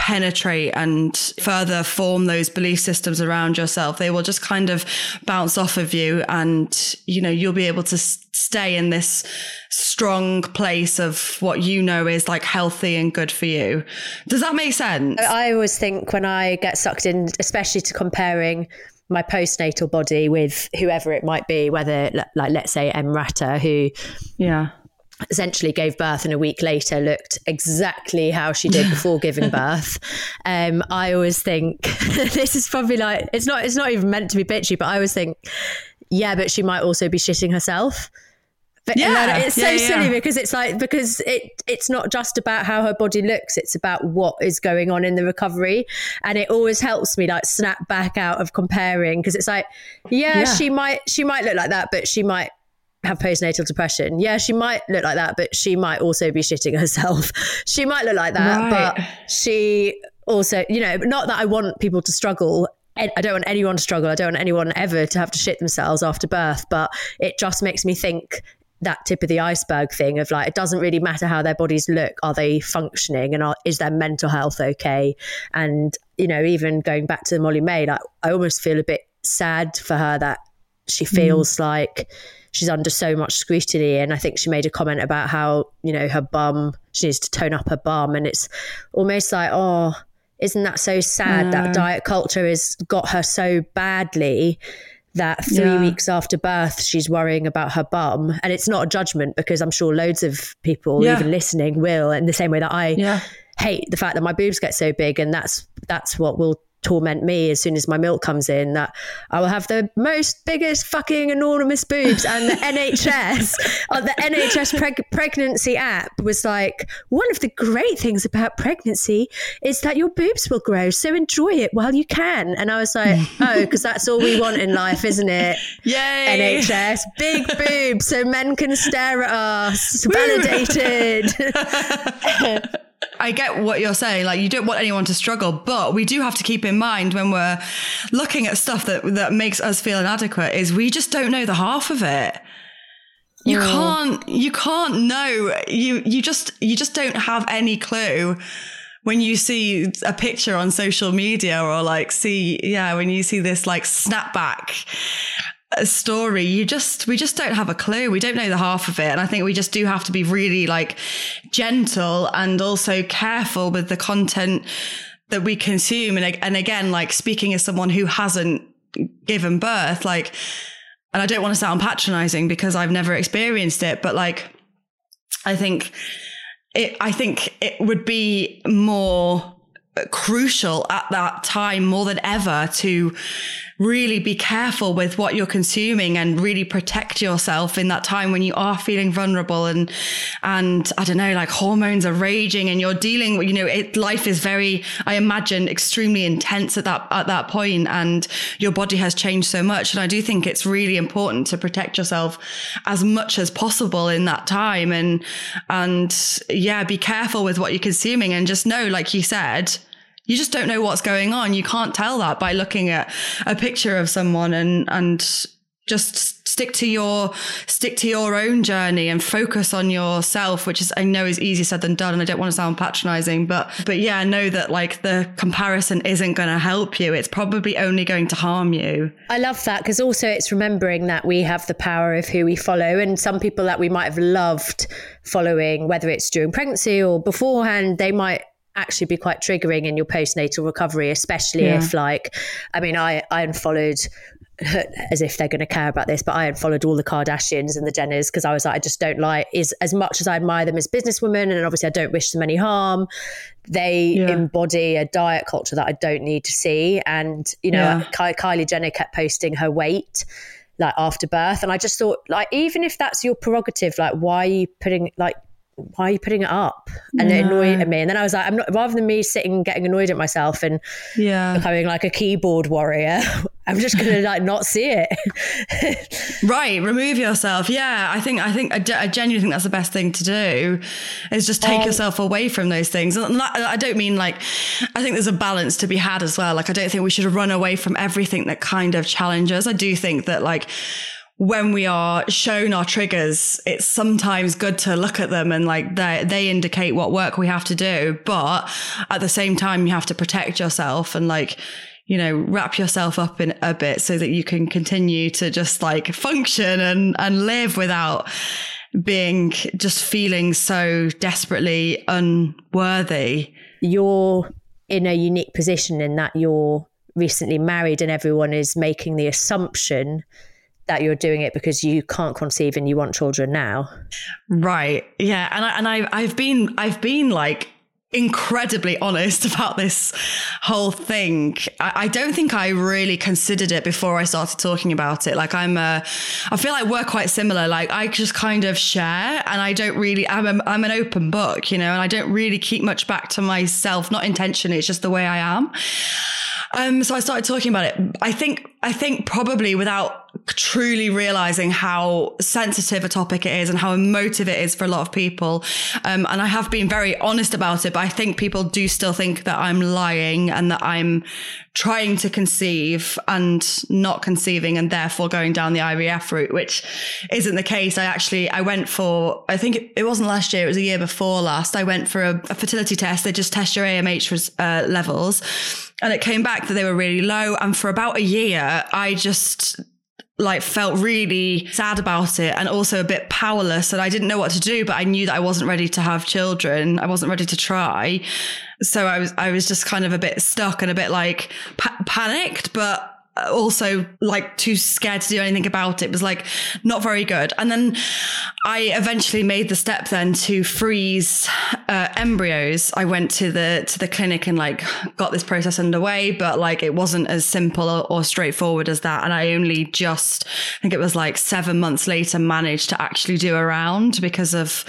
penetrate and further form those belief systems around yourself. They will just kind of bounce off of you and, you know, you'll be able to stay in this strong place of what you know is like healthy and good for you. Does that make sense? I always think when I get sucked in, especially to comparing my postnatal body with whoever it might be, whether like let's say Emrata, who yeah essentially gave birth and a week later looked exactly how she did before giving birth. Um, I always think this is probably like it's not it's not even meant to be bitchy, but I always think, yeah, but she might also be shitting herself. But yeah, it's so yeah, yeah. silly because it's like because it it's not just about how her body looks; it's about what is going on in the recovery, and it always helps me like snap back out of comparing because it's like, yeah, yeah, she might she might look like that, but she might have postnatal depression. Yeah, she might look like that, but she might also be shitting herself. she might look like that, right. but she also, you know, not that I want people to struggle I don't want anyone to struggle. I don't want anyone ever to have to shit themselves after birth, but it just makes me think that tip of the iceberg thing of like it doesn't really matter how their bodies look are they functioning and are, is their mental health okay? And you know even going back to Molly-Mae like i almost feel a bit sad for her that she feels mm. like she's under so much scrutiny. And i think she made a comment about how you know her bum she needs to tone up her bum. And it's almost like oh isn't that so sad that diet culture has got her so badly that three yeah. weeks after birth she's worrying about her bum and it's not a judgment because i'm sure loads of people yeah. even listening will in the same way that i yeah. hate the fact that my boobs get so big and that's that's what will torment me as soon as my milk comes in that I will have the most biggest fucking enormous boobs. And the NHS uh, the NHS preg- pregnancy app was like one of the great things about pregnancy is that your boobs will grow. So enjoy it while you can. And I was like oh because that's all we want in life isn't it? Yay! NHS big boobs so men can stare at us. Validated I get what you're saying. Like, you don't want anyone to struggle, but we do have to keep in mind when we're looking at stuff that that makes us feel inadequate is we just don't know the half of it. You Mm. can't. You can't know. You you just you just don't have any clue when you see a picture on social media or like see yeah when you see this like snapback a story you just we just don't have a clue. We don't know the half of it. And i think we just do have to be really like gentle and also careful with the content that we consume. And, and again like speaking as someone who hasn't given birth like and i don't want to sound patronizing because i've never experienced it but like i think it i think it would be more crucial at that time more than ever to really be careful with what you're consuming and really protect yourself in that time when you are feeling vulnerable and and I don't know like hormones are raging and you're dealing with you know it, life is very I imagine extremely intense at that at that point and your body has changed so much. And I do think it's really important to protect yourself as much as possible in that time and and yeah be careful with what you're consuming and just know like you said you just don't know what's going on. You can't tell that by looking at a picture of someone and and just stick to your stick to your own journey and focus on yourself, which is I know is easier said than done. And I don't want to sound patronizing, but but yeah, know that like the comparison isn't going to help you. It's probably only going to harm you. I love that because also it's remembering that we have the power of who we follow, and some people that we might have loved following, whether it's during pregnancy or beforehand, they might actually be quite triggering in your postnatal recovery, especially Yeah. if like, I mean, I I unfollowed. As if they're going to care about this, but I unfollowed all the Kardashians and the Jenners because I was like, I just don't like is as much as I admire them as businesswomen, and obviously I don't wish them any harm. They Yeah. embody a diet culture that I don't need to see, and you know, Yeah. Ky- Kylie Jenner kept posting her weight like after birth and i just thought like even if that's your prerogative like why are you putting like why are you putting it up and it annoyed at me and then i was like i'm not rather than me sitting getting annoyed at myself and Yeah. becoming like a keyboard warrior i'm just gonna like not see it Right, remove yourself. Yeah, I think I think I, I genuinely think that's the best thing to do, is just take um, yourself away from those things. And I don't mean like, I think there's a balance to be had as well. Like I don't think we should run away from everything that kind of challenges. I do think that like when we are shown our triggers, it's sometimes good to look at them and like they they indicate what work we have to do. But at the same time, you have to protect yourself and like you know wrap yourself up in a bit so that you can continue to just like function and and live without being just feeling so desperately unworthy. you're in a unique position in that you're recently married and everyone is making the assumption that you're doing it because you can't conceive and you want children now Right. Yeah. And I, and I, I've been, I've been like incredibly honest about this whole thing. I, I don't think I really considered it before I started talking about it. Like I'm a, I feel like we're quite similar. Like I just kind of share and I don't really, I'm, a, I'm an open book, you know, and I don't really keep much back to myself, not intentionally. It's just the way I am. Um, so I started talking about it. I think, I think probably without truly realizing how sensitive a topic it is and how emotive it is for a lot of people. Um, and I have been very honest about it, but I think people do still think that I'm lying and that I'm trying to conceive and not conceiving and therefore going down the IVF route, which isn't the case. I actually, I went for, I think it, wasn't last year, it was a year before last. I went for a, a fertility test. They just test your AMH uh, levels and it came back that they were really low. And for about a year, I just like felt really sad about it and also a bit powerless and I didn't know what to do but I knew that I wasn't ready to have children. I wasn't ready to try. So I was I was just kind of a bit stuck and a bit like pa- panicked but also like too scared to do anything about it. it was like not very good and then I eventually made the step then to freeze uh, embryos, I went to the to the clinic and like got this process underway, but like it wasn't as simple or, or straightforward as that. And I only just, I think it was like seven months later, managed to actually do a round because of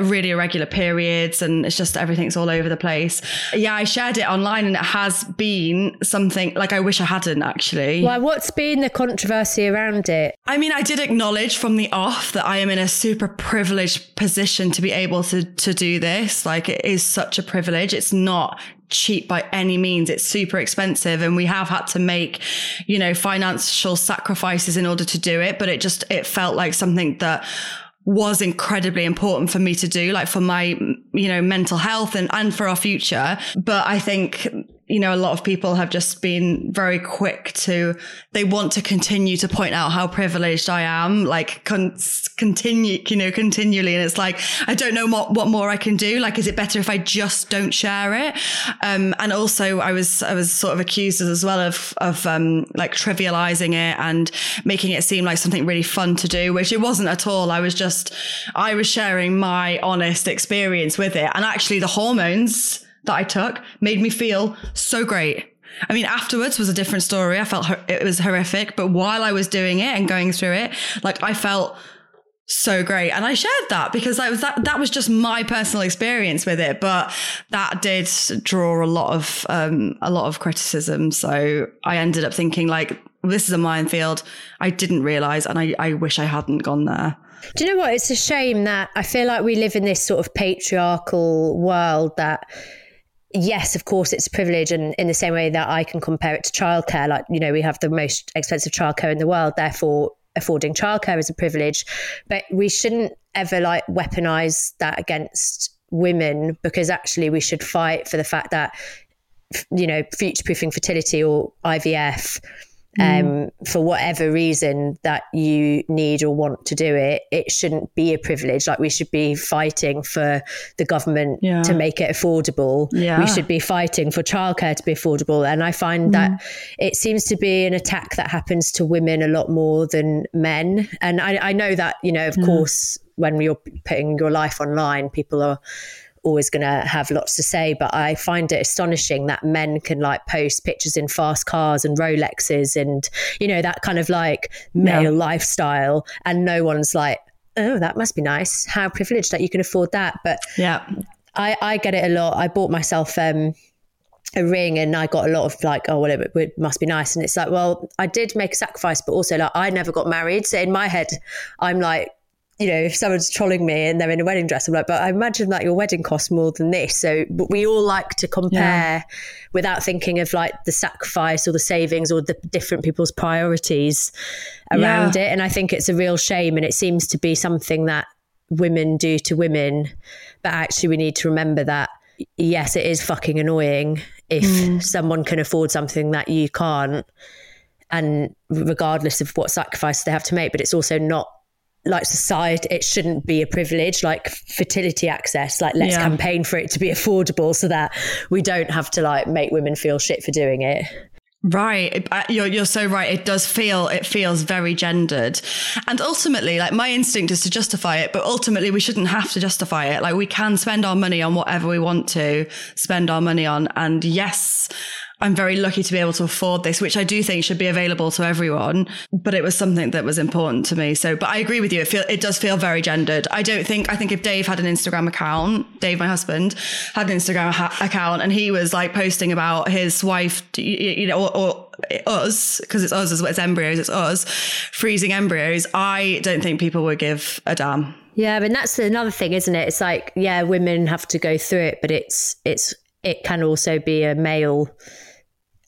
really irregular periods and it's just everything's all over the place. Yeah, I shared it online and it has been something like I wish I hadn't actually. Why? What's been the controversy around it? I mean, I did acknowledge from the off that I am in a super privileged position to be able to to do this. Like it is such a privilege. It's not cheap by any means. It's super expensive and we have had to make, you know, financial sacrifices in order to do it, but it just it felt like something that was incredibly important for me to do, like for my, you know, mental health and, and for our future. But I think you know, a lot of people have just been very quick to, they want to continue to point out how privileged I am, like con- continue, you know, continually. And it's like, I don't know what, what more I can do. Like, is it better if I just don't share it? Um, and also I was, I was sort of accused as well of, of, um, like trivializing it and making it seem like something really fun to do, which it wasn't at all. I was just, I was sharing my honest experience with it. And actually the hormones, that I took made me feel so great. I mean, afterwards was a different story. I felt it was horrific, but while I was doing it and going through it, like I felt so great. And I shared that because I was that that was just my personal experience with it. But that did draw a lot of um a lot of criticism. So I ended up thinking like this is a minefield. I didn't realize and I, I wish I hadn't gone there. Do you know what? It's a shame that I feel like we live in this sort of patriarchal world that yes, of course, it's a privilege. And in the same way that I can compare it to childcare, like, you know, we have the most expensive childcare in the world, therefore, affording childcare is a privilege. But we shouldn't ever like weaponize that against women because actually we should fight for the fact that, you know, future proofing fertility or IVF um, mm. for whatever reason that you need or want to do it, it shouldn't be a privilege. Like we should be fighting for the government yeah. to make it affordable. Yeah. We should be fighting for childcare to be affordable. And I find mm. that it seems to be an attack that happens to women a lot more than men. And I, I know that, you know, of mm. course, when you're putting your life online, people are always going to have lots to say, but I find it astonishing that men can like post pictures in fast cars and Rolexes and, you know, that kind of like male yeah. lifestyle. And no one's like, oh, that must be nice. How privileged that you can afford that. But yeah, I, I get it a lot. I bought myself, um, a ring and I got a lot of like, oh, well, it, it, must be nice. And it's like, well, I did make a sacrifice, but also like I never got married. So in my head, I'm like, you know, if someone's trolling me and they're in a wedding dress, I'm like, but I imagine that your wedding costs more than this. So but we all like to compare yeah. without thinking of like the sacrifice or the savings or the different people's priorities around yeah. it. And I think it's a real shame. And it seems to be something that women do to women. But actually, we need to remember that, yes, it is fucking annoying if mm. someone can afford something that you can't. And regardless of what sacrifice they have to make, but it's also not like society it shouldn't be a privilege like fertility access like let's yeah. campaign for it to be affordable so that we don't have to like make women feel shit for doing it Right. Uh, you're, you're so right. It does feel, it feels very gendered. And ultimately, like my instinct is to justify it, but ultimately we shouldn't have to justify it. Like we can spend our money on whatever we want to spend our money on. And yes, I'm very lucky to be able to afford this, which I do think should be available to everyone. But it was something that was important to me. So, but I agree with you. It feel it does feel very gendered. I don't think I think if Dave had an Instagram account, Dave, my husband, had an Instagram ha- account, and he was like posting about his wife, you know, or, or us because it's us as well. It's embryos. It's us freezing embryos. I don't think people would give a damn. Yeah, but that's another thing, isn't it? It's like, yeah, women have to go through it, but it's it's it can also be a male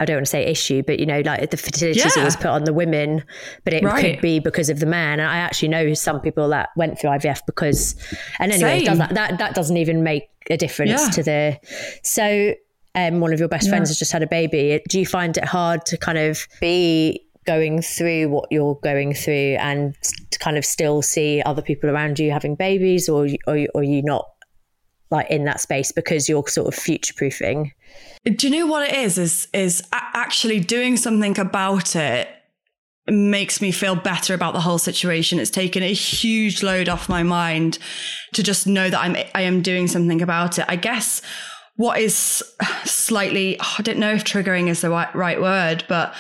I don't want to say issue, but you know, like the fertility yeah. is always put on the women, but it right. could be because of the man. And I actually know some people that went through IVF because, and anyway, does that, that, that doesn't even make a difference yeah. to the. So, um, one of your best yeah. friends has just had a baby. Do you find it hard to kind of be going through what you're going through and to kind of still see other people around you having babies, or or, or are you not like in that space because you're sort of future proofing? Do you know what it is? Is is actually doing something about it makes me feel better about the whole situation. It's taken a huge load off my mind to just know that I'm I am doing something about it. I guess what is slightly oh, I don't know if triggering is the right, right word, but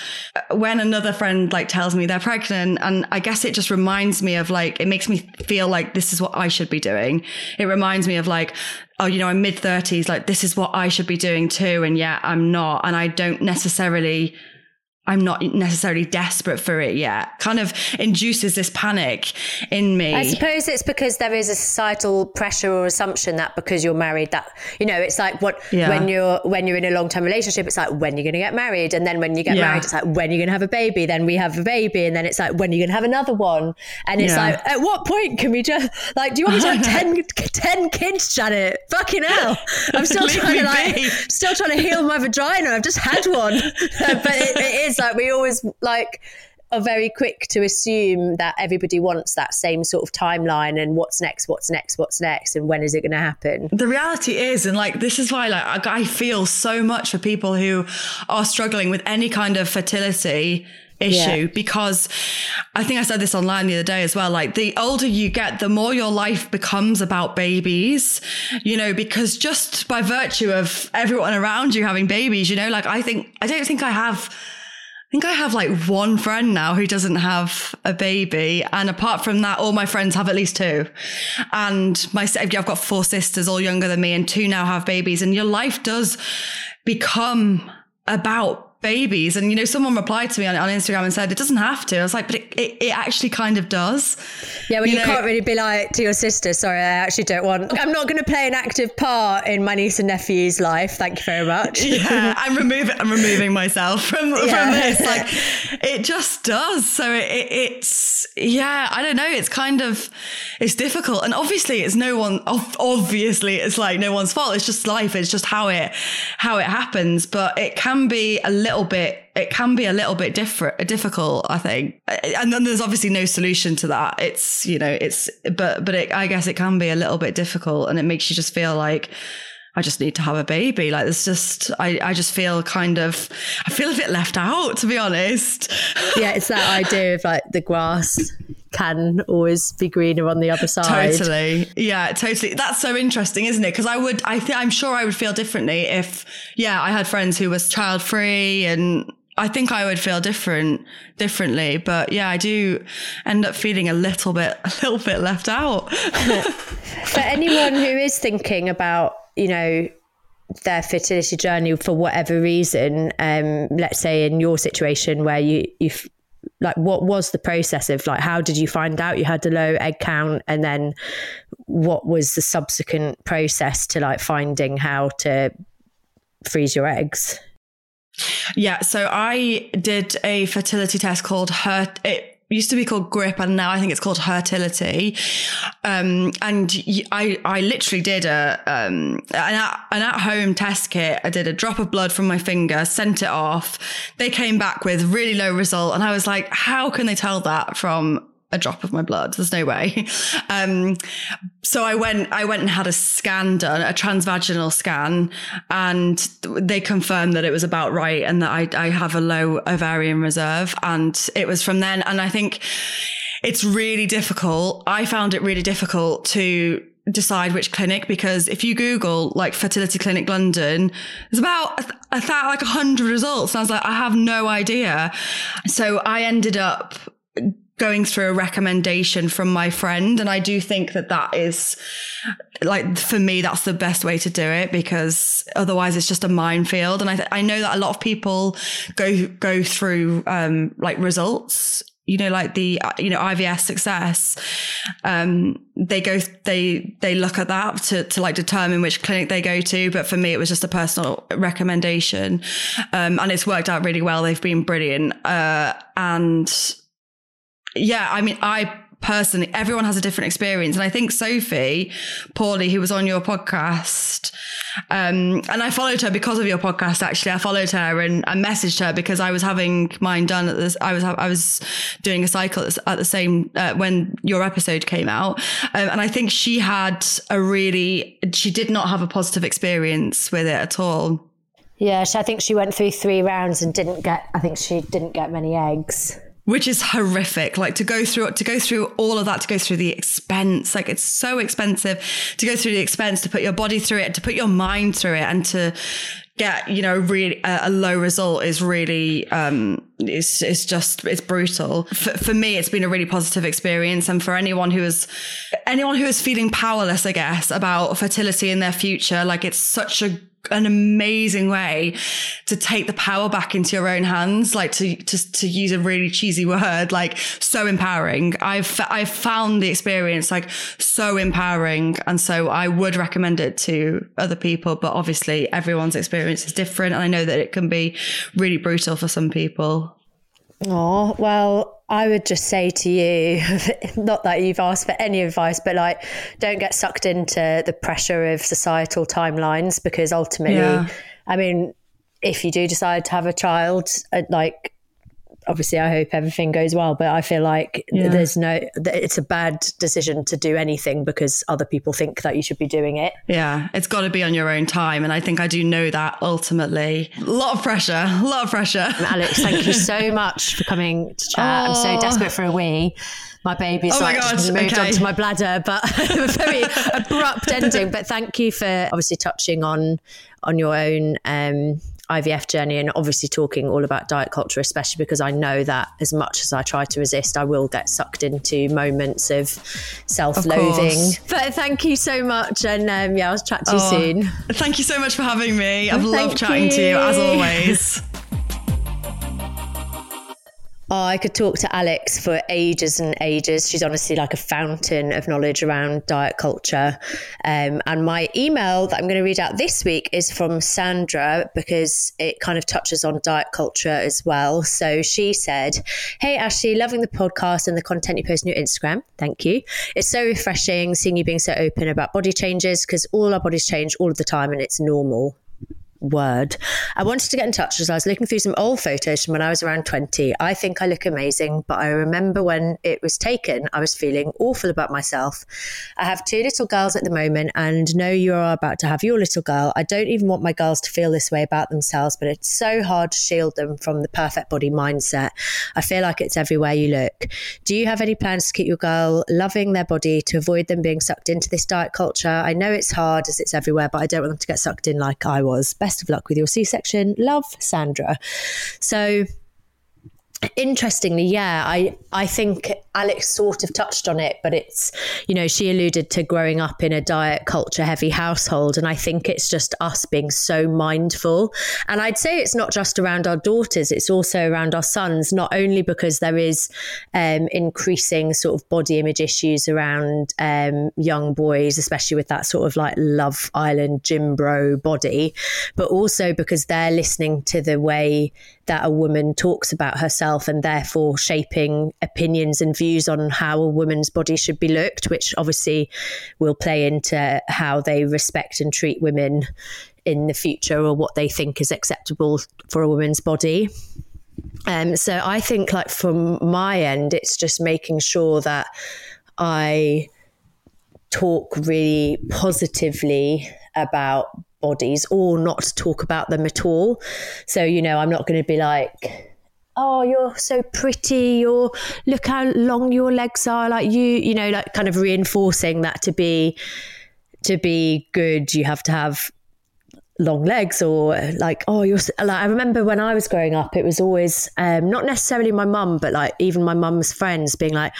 when another friend like tells me they're pregnant, and I guess it just reminds me of like it makes me feel like this is what I should be doing. It reminds me of like oh, you know, I'm mid 30s, like this is what I should be doing too. And yet I'm not. And I don't necessarily I'm not necessarily desperate for it yet, kind of induces this panic in me. I suppose it's because there is a societal pressure or assumption that because you're married, that you know, it's like what yeah. when you're when you're in a long term relationship, it's like when you're going to get married, and then when you get yeah. married, it's like when you're going to have a baby. Then we have a baby, and then it's like when are you're going to have another one, and it's yeah. like at what point can we just like do you want me to have 10, 10 kids, Janet? Fucking hell! I'm still trying to like still trying to heal my vagina. I've just had one, but it, it is is like we always like are very quick to assume that everybody wants that same sort of timeline and what's next, what's next, what's next, and when is it going to happen. The reality is, and like this is why, like I feel so much for people who are struggling with any kind of fertility issue yeah. because I think I said this online the other day as well. Like the older you get, the more your life becomes about babies, you know, because just by virtue of everyone around you having babies, you know, like I think, I don't think I have think I have like one friend now who doesn't have a baby. And apart from that, all my friends have at least two. And my, I've got four sisters, all younger than me, and two now have babies. And your life does become about babies. And, you know, someone replied to me on, on Instagram and said, it doesn't have to. I was like, but it, it, it actually kind of does. Yeah, well, you, you know, can't really be like to your sister, sorry, I actually don't want, I'm not going to play an active part in my niece and nephew's life. Thank you very much. Yeah, I'm removing, I'm removing myself from, yeah. from this. Like, it just does. So it, it, it's, yeah, I don't know. It's kind of, it's difficult. And obviously it's no one, obviously it's like no one's fault. It's just life. It's just how it, how it happens. But it can be a little little bit it can be a little bit different difficult i think. And then there's obviously no solution to that. It's you know it's but but it, i guess it can be a little bit difficult and it makes you just feel like I just need to have a baby. Like there's just, I, I just feel kind of, I feel a bit left out, to be honest. Yeah, it's that idea of like the grass can always be greener on the other side. Totally. Yeah, totally. That's so interesting, isn't it? Because I would, I think, I'm sure I would feel differently if, yeah, I had friends who was child free and I think I would feel different, differently. But yeah, I do end up feeling a little bit, a little bit left out. For anyone who is thinking about you know, their fertility journey for whatever reason, um, let's say in your situation where you you like what was the process of like how did you find out you had a low egg count and then what was the subsequent process to like finding how to freeze your eggs? Yeah, so I did a fertility test called her it used to be called grip and now I think it's called Hertility. Um, and I, I literally did a, um, an at, an at home test kit. I did a drop of blood from my finger, sent it off. They came back with really low result. And I was like, how can they tell that from a drop of my blood. There's no way. Um, so I went, I went and had a scan done, a transvaginal scan, and they confirmed that it was about right and that I, I have a low ovarian reserve. And it was from then. And I think it's really difficult. I found it really difficult to decide which clinic because if you Google like fertility clinic London, there's about a, like a hundred results. And I was like, I have no idea. So I ended up going through a recommendation from my friend. And I do think that that is like, for me, that's the best way to do it because otherwise it's just a minefield. And I, th- I know that a lot of people go, go through, um, like results you know, like the, you know, IVF success, um, they go, they, they look at that to, to like determine which clinic they go to. But for me, it was just a personal recommendation. Um, and it's worked out really well. They've been brilliant. Uh, and yeah, I mean, I personally, everyone has a different experience. And I think Sophie Paulie, who was on your podcast, um, and I followed her because of your podcast. Actually, I followed her and I messaged her because I was having mine done at this. I was I was doing a cycle at the same uh, when your episode came out, um, and I think she had a really she did not have a positive experience with it at all. Yeah, I think she went through three rounds and didn't get. I think she didn't get many eggs. Which is horrific. Like to go through to go through all of that to go through the expense like it's so expensive to go through the expense to put your body through it to put your mind through it and to get you know really a, a low result is really um it's it's just it's brutal. For, for me it's been a really positive experience. And for anyone who is anyone who is feeling powerless i guess about fertility in their future like it's such a an amazing way to take the power back into your own hands like to to to use a really cheesy word like so empowering. I've i've found the experience like so empowering and so i would recommend it to other people but obviously everyone's experience is different and i know that it can be really brutal for some people. Oh, well, I would just say to you, not that you've asked for any advice, but like, don't get sucked into the pressure of societal timelines because ultimately, yeah. I mean, if you do decide to have a child, uh, like, obviously I hope everything goes well, but I feel like yeah. there's no, it's a bad decision to do anything because other people think that you should be doing it. Yeah, it's got to be on your own time. And I think I do know that ultimately. A lot of pressure, a lot of pressure. Alex, thank you so much for coming to chat. Oh. I'm so desperate for a wee my baby's oh my like God, moved okay. onto my bladder, but a very abrupt ending. But thank you for obviously touching on on your own um, IVF journey and obviously talking all about diet culture, especially because I know that as much as I try to resist, I will get sucked into moments of self loathing. But thank you so much. And um, yeah, I'll chat to you oh, soon. Thank you so much for having me. I've loved chatting you. to you as always. Oh, I could talk to Alex for ages and ages. She's honestly like a fountain of knowledge around diet culture. Um, and my email that I'm going to read out this week is from Sandra because it kind of touches on diet culture as well. So she said, Hey, Ashley, loving the podcast and the content you post on your Instagram. Thank you. It's so refreshing seeing you being so open about body changes because all our bodies change all of the time and it's normal word. I wanted to get in touch as I was looking through some old photos from when I was around 20. I think I look amazing, but I remember when it was taken, I was feeling awful about myself. I have two little girls at the moment and know you are about to have your little girl. I don't even want my girls to feel this way about themselves, but it's so hard to shield them from the perfect body mindset. I feel like it's everywhere you look. Do you have any plans to keep your girl loving their body to avoid them being sucked into this diet culture? I know it's hard as it's everywhere, but I don't want them to get sucked in like I was. Best best of luck with your C section. Love, Sandra. So, interestingly, yeah, I, I think Alex sort of touched on it, but it's, you know, she alluded to growing up in a diet culture heavy household. And I think it's just us being so mindful. And I'd say it's not just around our daughters, it's also around our sons, not only because there is um, increasing sort of body image issues around um, young boys, especially with that sort of like Love Island gym bro body, but also because they're listening to the way that a woman talks about herself and therefore shaping opinions and views on how a woman's body should be looked, which obviously will play into how they respect and treat women in the future or what they think is acceptable for a woman's body. Um, so I think, like from my end, it's just making sure that I talk really positively about bodies or not talk about them at all. So, you know, I'm not going to be like, oh you're so pretty or look how long your legs are like you you know like kind of reinforcing that to be to be good you have to have long legs or like oh you're like I remember when I was growing up it was always um, not necessarily my mum but like even my mum's friends being like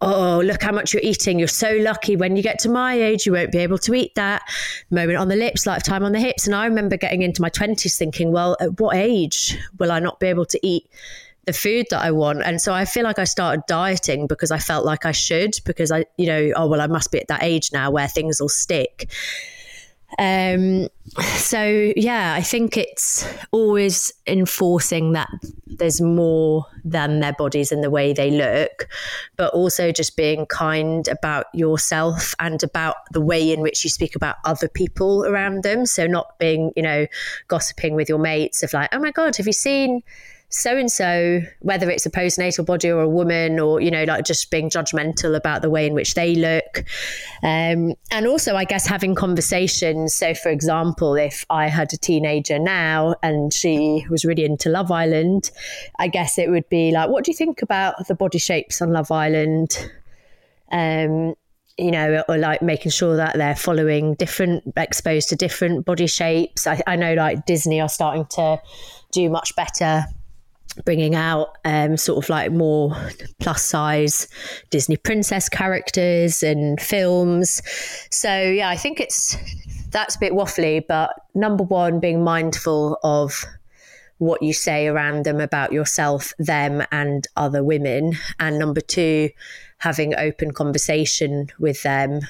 oh look how much you're eating you're so lucky when you get to my age you won't be able to eat that moment on the lips lifetime on the hips and I remember getting into my 20s thinking well at what age will I not be able to eat the food that I want. And so I feel like I started dieting because I felt like I should, because I, you know, oh, well, I must be at that age now where things will stick. Um, so yeah, I think it's always enforcing that there's more than their bodies and the way they look, but also just being kind about yourself and about the way in which you speak about other people around them. So not being, you know, gossiping with your mates of like, oh my God, have you seen so and so, whether it's a postnatal body or a woman, or you know, like just being judgmental about the way in which they look, um, and also, I guess having conversations. So, for example, if I had a teenager now and she was really into Love Island, I guess it would be like, "What do you think about the body shapes on Love Island?" Um, you know, or like making sure that they're following different, exposed to different body shapes. I, I know like Disney are starting to do much better bringing out um, sort of like more plus size Disney princess characters and films. So yeah, I think it's that's a bit waffly, but number one, being mindful of what you say around them about yourself, them, and other women, and number two, having open conversation with them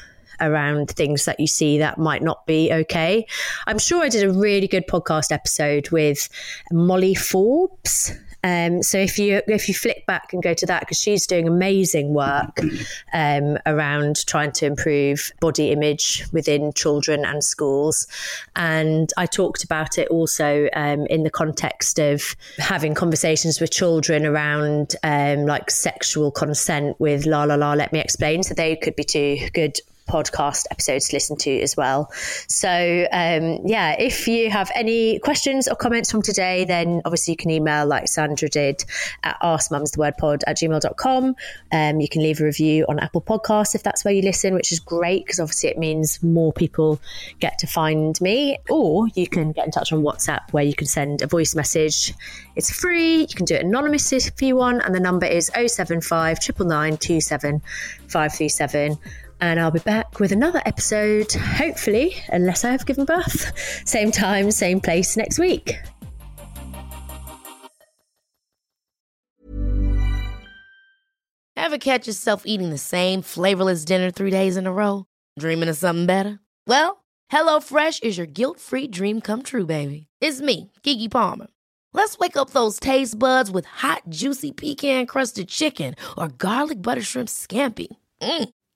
around things that you see that might not be okay. I'm sure I did a really good podcast episode with Molly Forbes. Um, so if you if you flick back and go to that because she's doing amazing work um, around trying to improve body image within children and schools, and I talked about it also um, in the context of having conversations with children around um, like sexual consent with La La La. Let me explain. So they could be two good podcast episodes to listen to as well. So, um, yeah, if you have any questions or comments from today, then obviously you can email like Sandra did at askmumsthewordpod at gmail.com. Um, you can leave a review on Apple Podcasts if that's where you listen, which is great because obviously it means more people get to find me. Or you can get in touch on WhatsApp where you can send a voice message. It's free. You can do it anonymously if you want. And the number is 075 999 537 and I'll be back with another episode, hopefully, unless I have given birth. Same time, same place next week. Ever catch yourself eating the same flavorless dinner three days in a row? Dreaming of something better? Well, HelloFresh is your guilt free dream come true, baby. It's me, Keke Palmer. Let's wake up those taste buds with hot, juicy pecan crusted chicken or garlic butter shrimp scampi. Mm.